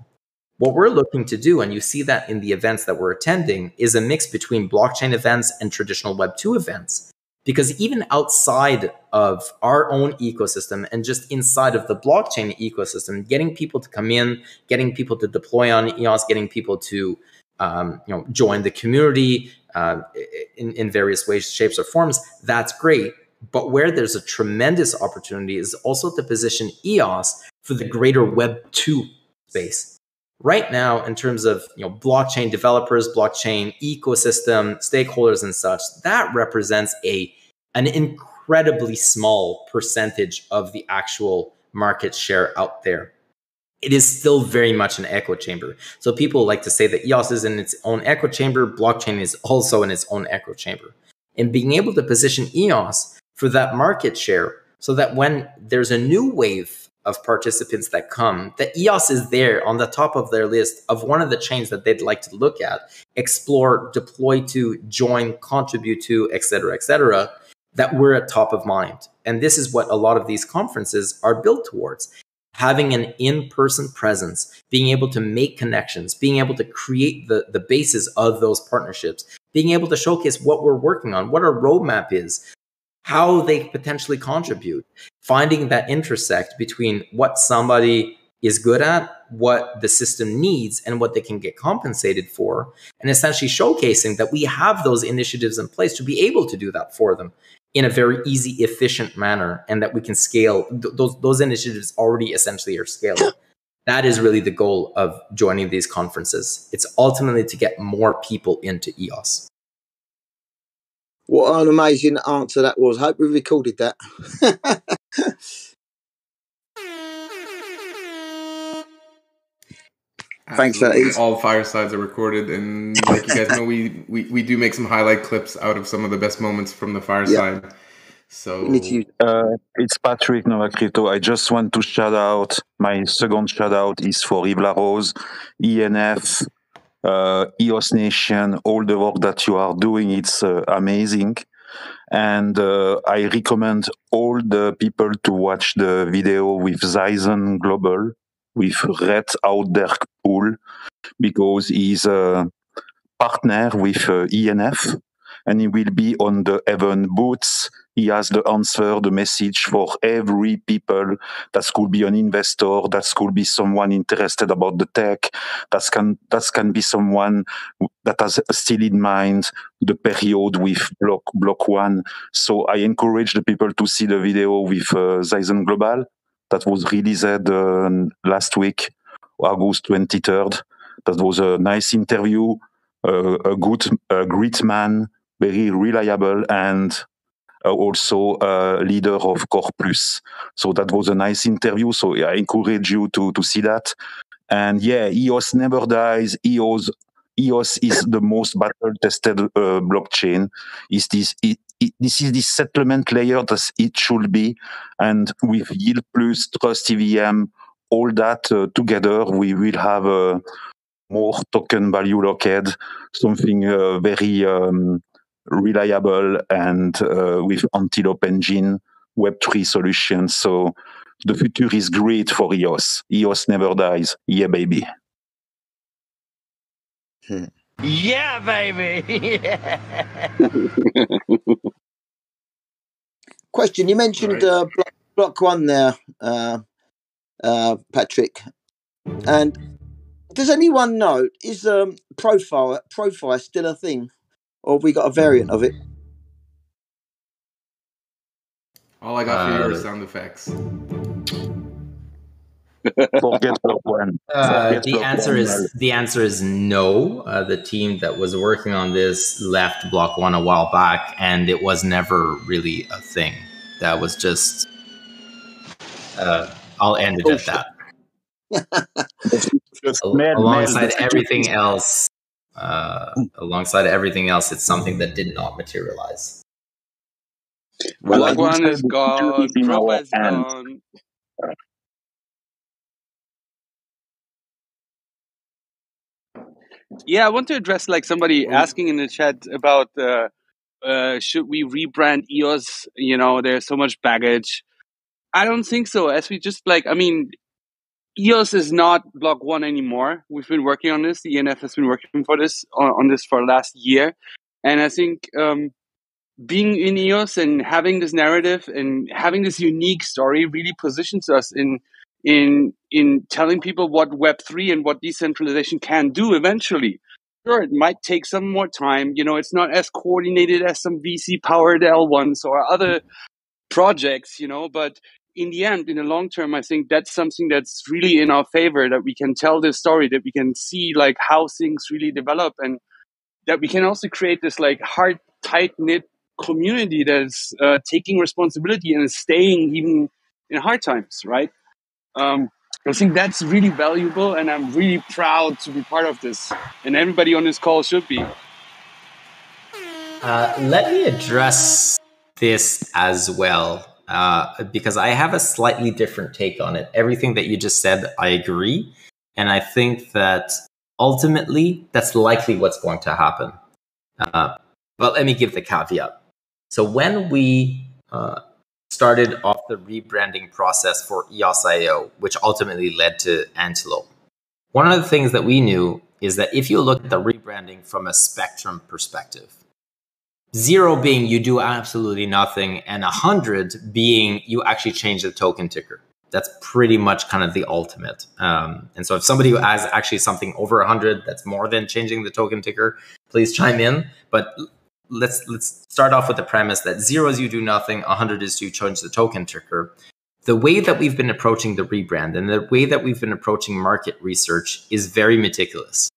what we're looking to do, and you see that in the events that we're attending, is a mix between blockchain events and traditional Web2 events. Because even outside of our own ecosystem and just inside of the blockchain ecosystem, getting people to come in, getting people to deploy on EOS, getting people to um, you know join the community uh, in, in various ways, shapes, or forms, that's great. But where there's a tremendous opportunity is also to position EOS for the greater Web2 space right now in terms of you know blockchain developers blockchain ecosystem stakeholders and such that represents a an incredibly small percentage of the actual market share out there. It is still very much an echo chamber. So people like to say that eos is in its own echo chamber blockchain is also in its own echo chamber. And being able to position eos for that market share so that when there's a new wave of participants that come, the EOS is there on the top of their list of one of the chains that they'd like to look at, explore, deploy to, join, contribute to, et cetera, et cetera, that we're at top of mind. And this is what a lot of these conferences are built towards. Having an in-person presence, being able to make connections, being able to create the, the basis of those partnerships, being able to showcase what we're working on, what our roadmap is, how they potentially contribute, finding that intersect between what somebody is good at, what the system needs, and what they can get compensated for, and essentially showcasing that we have those initiatives in place to be able to do that for them in a very easy, efficient manner, and that we can scale th- those those initiatives already essentially are scalable. That is really the goal of joining these conferences. It's ultimately to get more people into EOS. What an amazing answer that was. Hope we recorded that. Thanks for that. All firesides are recorded, and like you guys know, we, we we do make some highlight clips out of some of the best moments from the fireside. So We need to use Uh, it's Patrick Novacrito. I just want to shout out my second shout out is for Yves La Rose, ENF, uh, EOS Nation, all the work that you are doing. It's uh, amazing. And uh, I recommend all the people to watch the video with Zyzen Global, with Red Out There Pool, because he's a partner with uh, ENF and he will be on the event boots. He has the answer, the message for every people. That could be an investor. That could be someone interested about the tech. That can that can be someone that has still in mind the period with block block one. So I encourage the people to see the video with uh, Zyzen Global that was released uh, last week, August twenty third. That was a nice interview. Uh, a good, a great man, very reliable, and uh, also a leader of Core Plus. So that was a nice interview. So I encourage you to to see that. And yeah, EOS never dies. EOS EOS is the most battle tested uh, blockchain. Is this it, it, this is the settlement layer that it should be, and with Yield Plus, Trust EVM, all that uh, together, we will have a more token value locked, something uh, very um, reliable and uh, with Antelope engine, Web3 solutions. So the future is great for EOS. EOS never dies. Yeah, baby. Yeah, baby. Question: You mentioned uh, block, block one there, uh, uh, Patrick, and does anyone know is um, profile profile still a thing, or have we got a variant of it? All I got for you are Uh, sound effects. Block one. Uh, the answer is the answer is no. Uh, the team that was working on this left Block One a while back, and it was never really a thing. That was just. Uh, I'll end it at that. Al- Mel- alongside Mel- everything else, uh, alongside everything else, it's something that did not materialize. Well, I Block would one is gone. future is in Propa our is hands. gone. Yeah, I want to address like somebody asking in the chat about uh, uh, should we rebrand EOS? You know, there's so much baggage. I don't think so. As we just like, I mean, EOS is not Block.one anymore. We've been working on this. The ENF has been working for this on, on this for last year, and I think um, being in EOS and having this narrative and having this unique story really positions us in in in telling people what Web three and what decentralization can do eventually. Sure, it might take some more time. You know, it's not as coordinated as some VC powered L ones or other projects. You know, but in the end, in the long term, I think that's something that's really in our favor that we can tell this story, that we can see like how things really develop and that we can also create this like hard, tight knit community that's uh, taking responsibility and is staying even in hard times, right? Um, I think that's really valuable, and I'm really proud to be part of this. And everybody on this call should be. Uh, let me address this as well, uh, because I have a slightly different take on it. Everything that you just said, I agree. And I think that ultimately, that's likely what's going to happen. Uh, but let me give the caveat. So, when we uh, started off the rebranding process for EOS.io, which ultimately led to Antelope, one of the things that we knew is that if you look at the rebranding from a spectrum perspective, zero being you do absolutely nothing, and a hundred being you actually change the token ticker. That's pretty much kind of the ultimate. Um, and so, if somebody has actually something over a hundred that's more than changing the token ticker, please chime in. But let's let's start off with the premise that zero is you do nothing, a hundred is you change the token ticker. The way that we've been approaching the rebrand and the way that we've been approaching market research is very meticulous.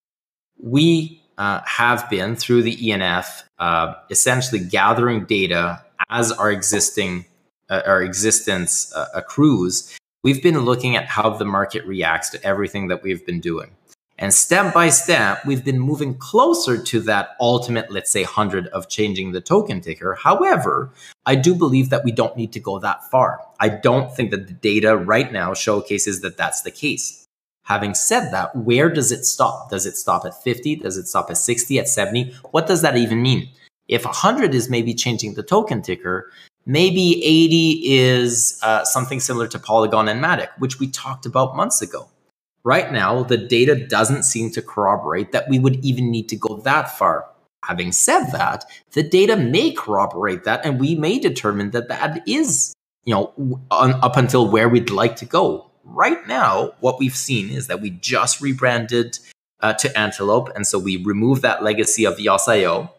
We uh, have been through the ENF uh, essentially gathering data as our existing uh, our existence uh, accrues. We've been looking at how the market reacts to everything that we've been doing. And step by step, we've been moving closer to that ultimate, let's say, 100 of changing the token ticker. However, I do believe that we don't need to go that far. I don't think that the data right now showcases that that's the case. Having said that, where does it stop? Does it stop at 50? Does it stop at 60, at 70? What does that even mean? If 100 is maybe changing the token ticker, maybe 80 is uh, something similar to Polygon and Matic, which we talked about months ago. Right now, the data doesn't seem to corroborate that we would even need to go that far. Having said that, the data may corroborate that, and we may determine that that is, you know, on, up until where we'd like to go. Right now, what we've seen is that we just rebranded uh, to Antelope, and so we removed that legacy of EOS.io.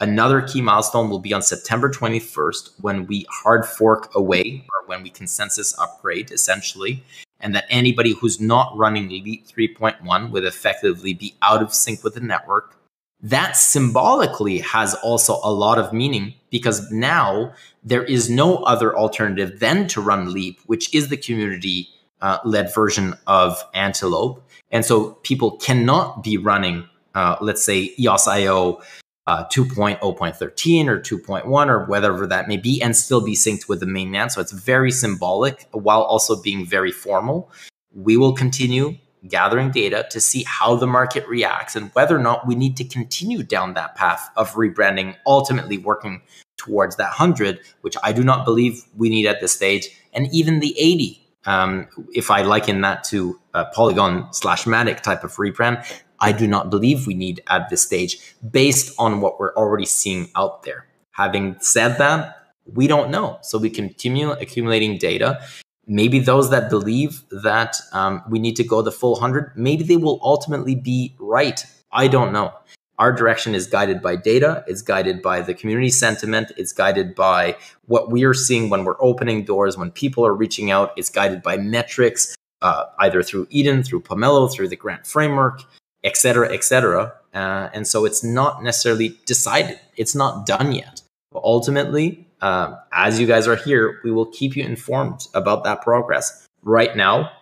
Another key milestone will be on September 21st when we hard fork away, or when we consensus upgrade, essentially, and that anybody who's not running Leap 3.1 would effectively be out of sync with the network. That symbolically has also a lot of meaning because now there is no other alternative than to run Leap, which is the community uh, led version of Antelope. And so people cannot be running, uh, let's say, EOS.io uh, 2.0.13 or 2.1 or whatever that may be and still be synced with the mainnet. So it's very symbolic while also being very formal. We will continue gathering data to see how the market reacts and whether or not we need to continue down that path of rebranding, ultimately working towards that 100, which I do not believe we need at this stage, and even the 80. Um, if I liken that to a Polygon slash Matic type of rebrand, I do not believe we need at this stage based on what we're already seeing out there. Having said that, we don't know. So we continue accumulating data. Maybe those that believe that um, we need to go the full 100, maybe they will ultimately be right. I don't know. Our direction is guided by data, it's guided by the community sentiment, it's guided by what we are seeing when we're opening doors, when people are reaching out, it's guided by metrics, uh, either through Eden, through Pomelo, through the grant framework, et cetera, et cetera. Uh, and so it's not necessarily decided, it's not done yet. But ultimately, uh, as you guys are here, we will keep you informed about that progress. Right now,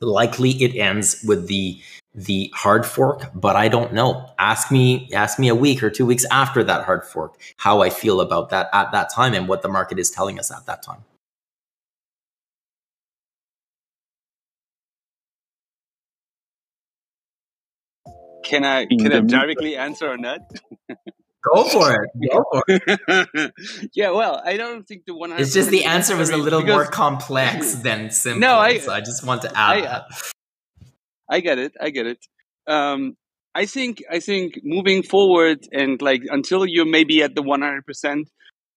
likely it ends with the the hard fork, but I don't know. Ask me, ask me a week or two weeks after that hard fork how I feel about that at that time and what the market is telling us at that time. Can I can I directly answer or not? Go for it. Go for it. yeah, well, I don't think the one. It's just the answer was a little more complex than simple. No, I. So I just want to add I, that. I get it. I get it. Um, I think I think moving forward and like until you're maybe at the 100 percent,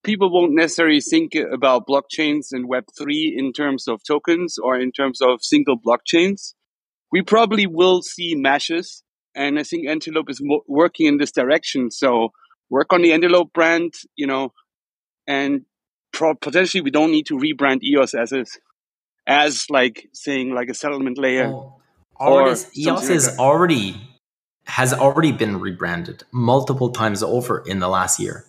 people won't necessarily think about blockchains and Web three in terms of tokens or in terms of single blockchains. We probably will see meshes, and I think Antelope is mo- working in this direction. So work on the Antelope brand, you know, and pro- potentially we don't need to rebrand EOS as is, as like saying like a settlement layer. Or already, EOS like is that. already has already been rebranded multiple times over in the last year.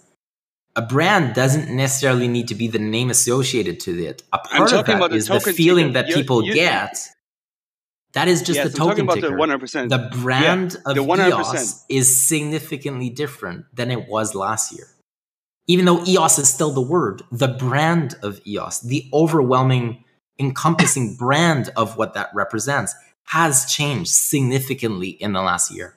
A brand doesn't necessarily need to be the name associated to it. A part of that about the the feeling ticket. that people you- get. That is just Yes, the token about the ticker. 100%. The brand Yeah, of the 100%. EOS is significantly different than it was last year. Even though EOS is still the word, the brand of EOS, the overwhelming, encompassing brand of what that represents, has changed significantly in the last year.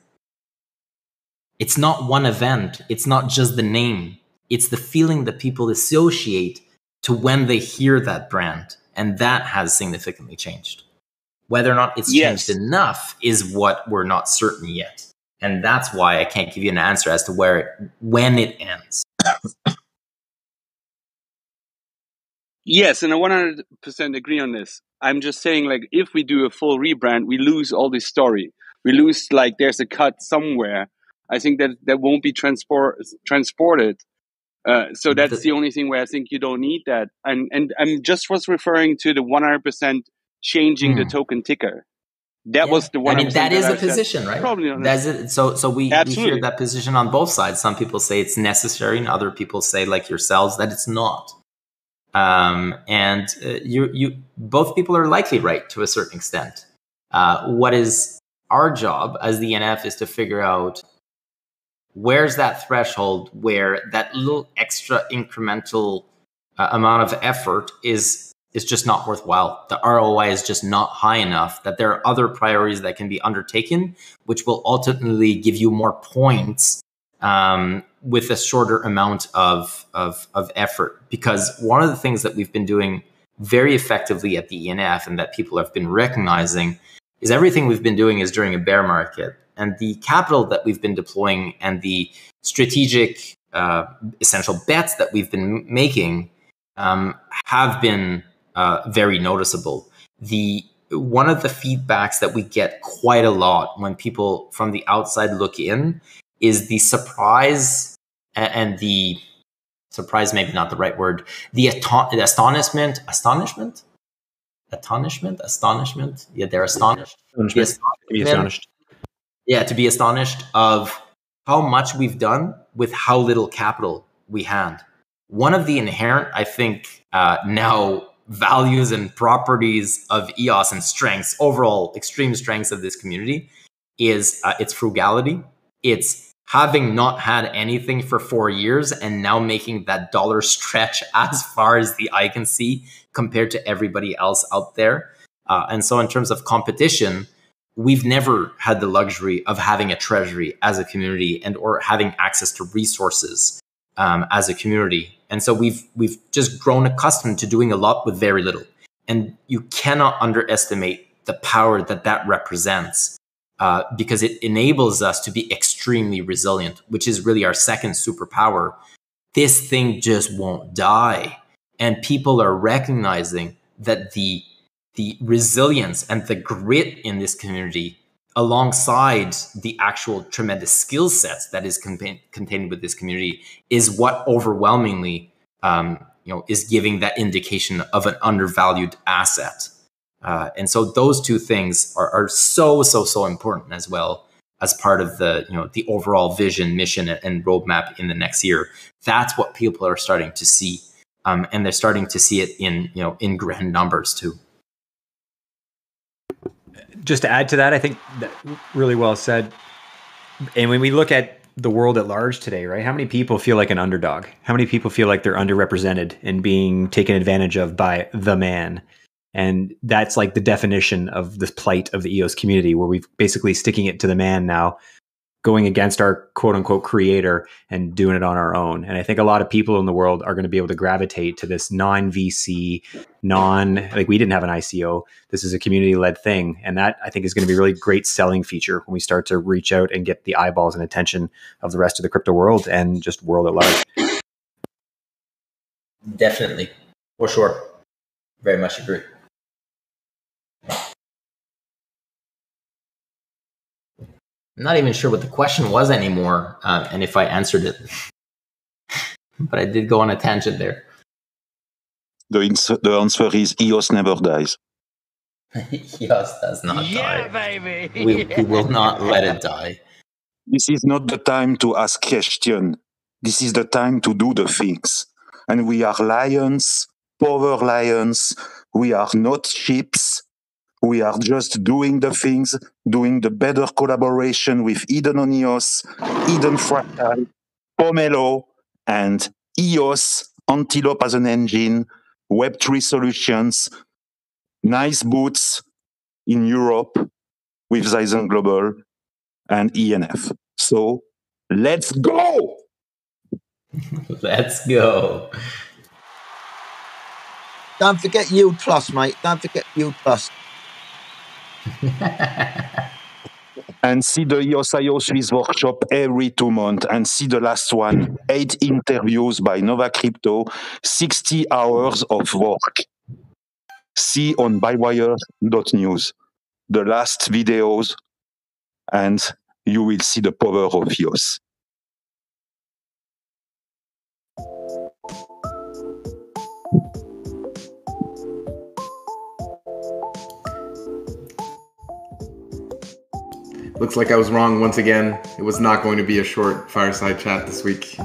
It's not one event, it's not just the name, it's the feeling that people associate to when they hear that brand. And that has significantly changed. Whether or not it's Yes. changed enough is what we're not certain yet. And that's why I can't give you an answer as to where it, when it ends. Yes, and I 100% agree on this. I'm just saying, like, if we do a full rebrand, we lose all this story. We lose, like, there's a cut somewhere. I think that that won't be transport transported. Uh, so that's the only thing where I think you don't need that. And and I'm just was referring to the 100% changing the Hmm. token ticker. That was the 100%. I mean, that is I a said. position, right? Probably not. That's it. So, so we, we hear that position on both sides. Some people say it's necessary, and other people say, like yourselves, that it's not. Um, and uh, you, you, both people are likely right to a certain extent. Uh, what is our job as the NF is to figure out where's that threshold where that little extra incremental uh, amount of effort is is just not worthwhile. The ROI is just not high enough that there are other priorities that can be undertaken, which will ultimately give you more points um, with a shorter amount of, of of effort. Because one of the things that we've been doing very effectively at the ENF and that people have been recognizing is everything we've been doing is during a bear market. And the capital that we've been deploying and the strategic uh, essential bets that we've been making um, have been uh, very noticeable. The one of the feedbacks that we get quite a lot when people from the outside look in is the surprise and the surprise maybe not the right word the, ato- the astonishment astonishment? Astonishment? Astonishment? Yeah they're astonished. Astonishment. To be astonished. yeah to be astonished of how much we've done with how little capital we had one of the inherent i think uh, now values and properties of eos and strengths overall extreme strengths of this community is uh, its frugality it's having not had anything for four years and now making that dollar stretch as far as the eye can see compared to everybody else out there Uh, and so, in terms of competition, we've never had the luxury of having a treasury as a community and or having access to resources um, as a community. And so we've we've just grown accustomed to doing a lot with very little. And you cannot underestimate the power that that represents uh, because it enables us to be extremely resilient, which is really our second superpower. This thing just won't die. And people are recognizing that the the resilience and the grit in this community alongside the actual tremendous skill sets that is contain- contained with this community is what overwhelmingly um, you know is giving that indication of an undervalued asset uh, and so those two things are, are so so so important as well as part of the you know the overall vision mission and roadmap in the next year that's what people are starting to see um, and they're starting to see it in you know in grand numbers too just to add to that, I think that really well said. And when we look at the world at large today, right? How many people feel like an underdog? How many people feel like they're underrepresented and being taken advantage of by the man? And that's like the definition of the plight of the EOS community, where we've basically sticking it to the man now going against our quote unquote creator and doing it on our own. And I think a lot of people in the world are going to be able to gravitate to this non VC, non like we didn't have an ICO. This is a community led thing. And that I think is going to be a really great selling feature when we start to reach out and get the eyeballs and attention of the rest of the crypto world and just world at large. Definitely. For sure. Very much agree. I'm not even sure what the question was anymore, uh, and if I answered it. but I did go on a tangent there. The, ins- the answer is EOS never dies. EOS does not die. Yeah, die. baby. We, we will not let it die. This is not the time to ask questions. This is the time to do the things. And we are lions, power lions. We are not ships. We are just doing the things, doing the better collaboration with Eden on EOS, Eden Fractal, Pomelo, and EOS, Antelope as an engine, Web3 solutions, nice boots in Europe with Zyzen Global and ENF. So let's go! Let's go. Don't forget Yield Plus, mate. Don't forget Yield Plus. and see the Swiss workshop every two months and see the last one eight interviews by Nova Crypto, 60 hours of work. See on bywire.news the last videos and you will see the power of EOS. Looks like I was wrong once again. It was not going to be a short fireside chat this week.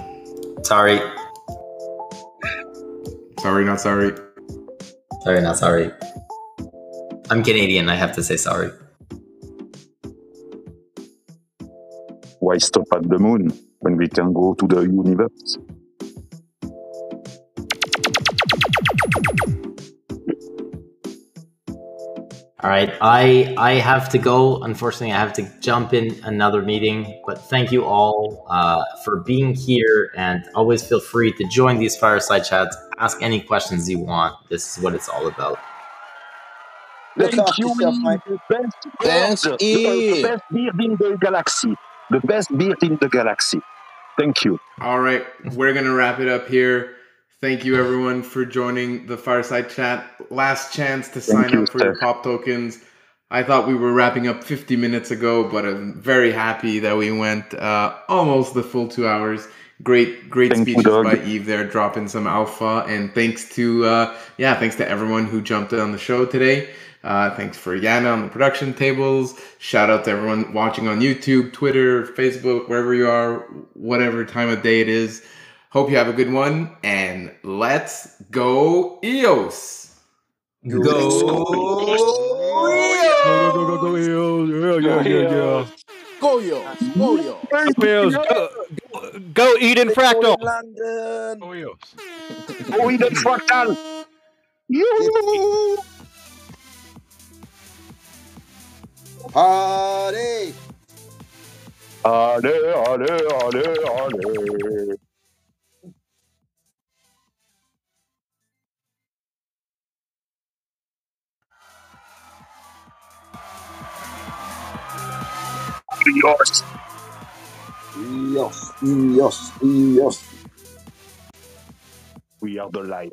Sorry. Sorry, not sorry. Sorry, not sorry. I'm Canadian. I have to say sorry. Why stop at the moon when we can go to the universe? All right, I I have to go. Unfortunately, I have to jump in another meeting. But thank you all uh, for being here, and always feel free to join these fireside chats. Ask any questions you want. This is what it's all about. Look Thank you, yourself, the best Thanks, beard, the, the best beard in the galaxy. The best beard in the galaxy. Thank you. All right, we're going to wrap it up here. Thank you, everyone, for joining the Fireside Chat. Last chance to Thank sign you, up for your POAP tokens. I thought we were wrapping up 50 minutes ago, but I'm very happy that we went uh, almost the full two hours. Great, great Thank speeches by Yves there, dropping some alpha. And thanks to, uh, yeah, thanks to everyone who jumped on the show today. Uh, thanks for Yana on the production tables. Shout out to everyone watching on YouTube, Twitter, Facebook, wherever you are, whatever time of day it is. Hope you have a good one, and let's go EOS! Go, go, go, go, yeah, yeah, yeah, yeah. Go, yo. Go, yo. Wheels, go, go, go Eden Fractal. London. Oh, Eden Fractal! You. Party! Allez, allez, allez, Dios. Dios, Dios, Dios. We are the light.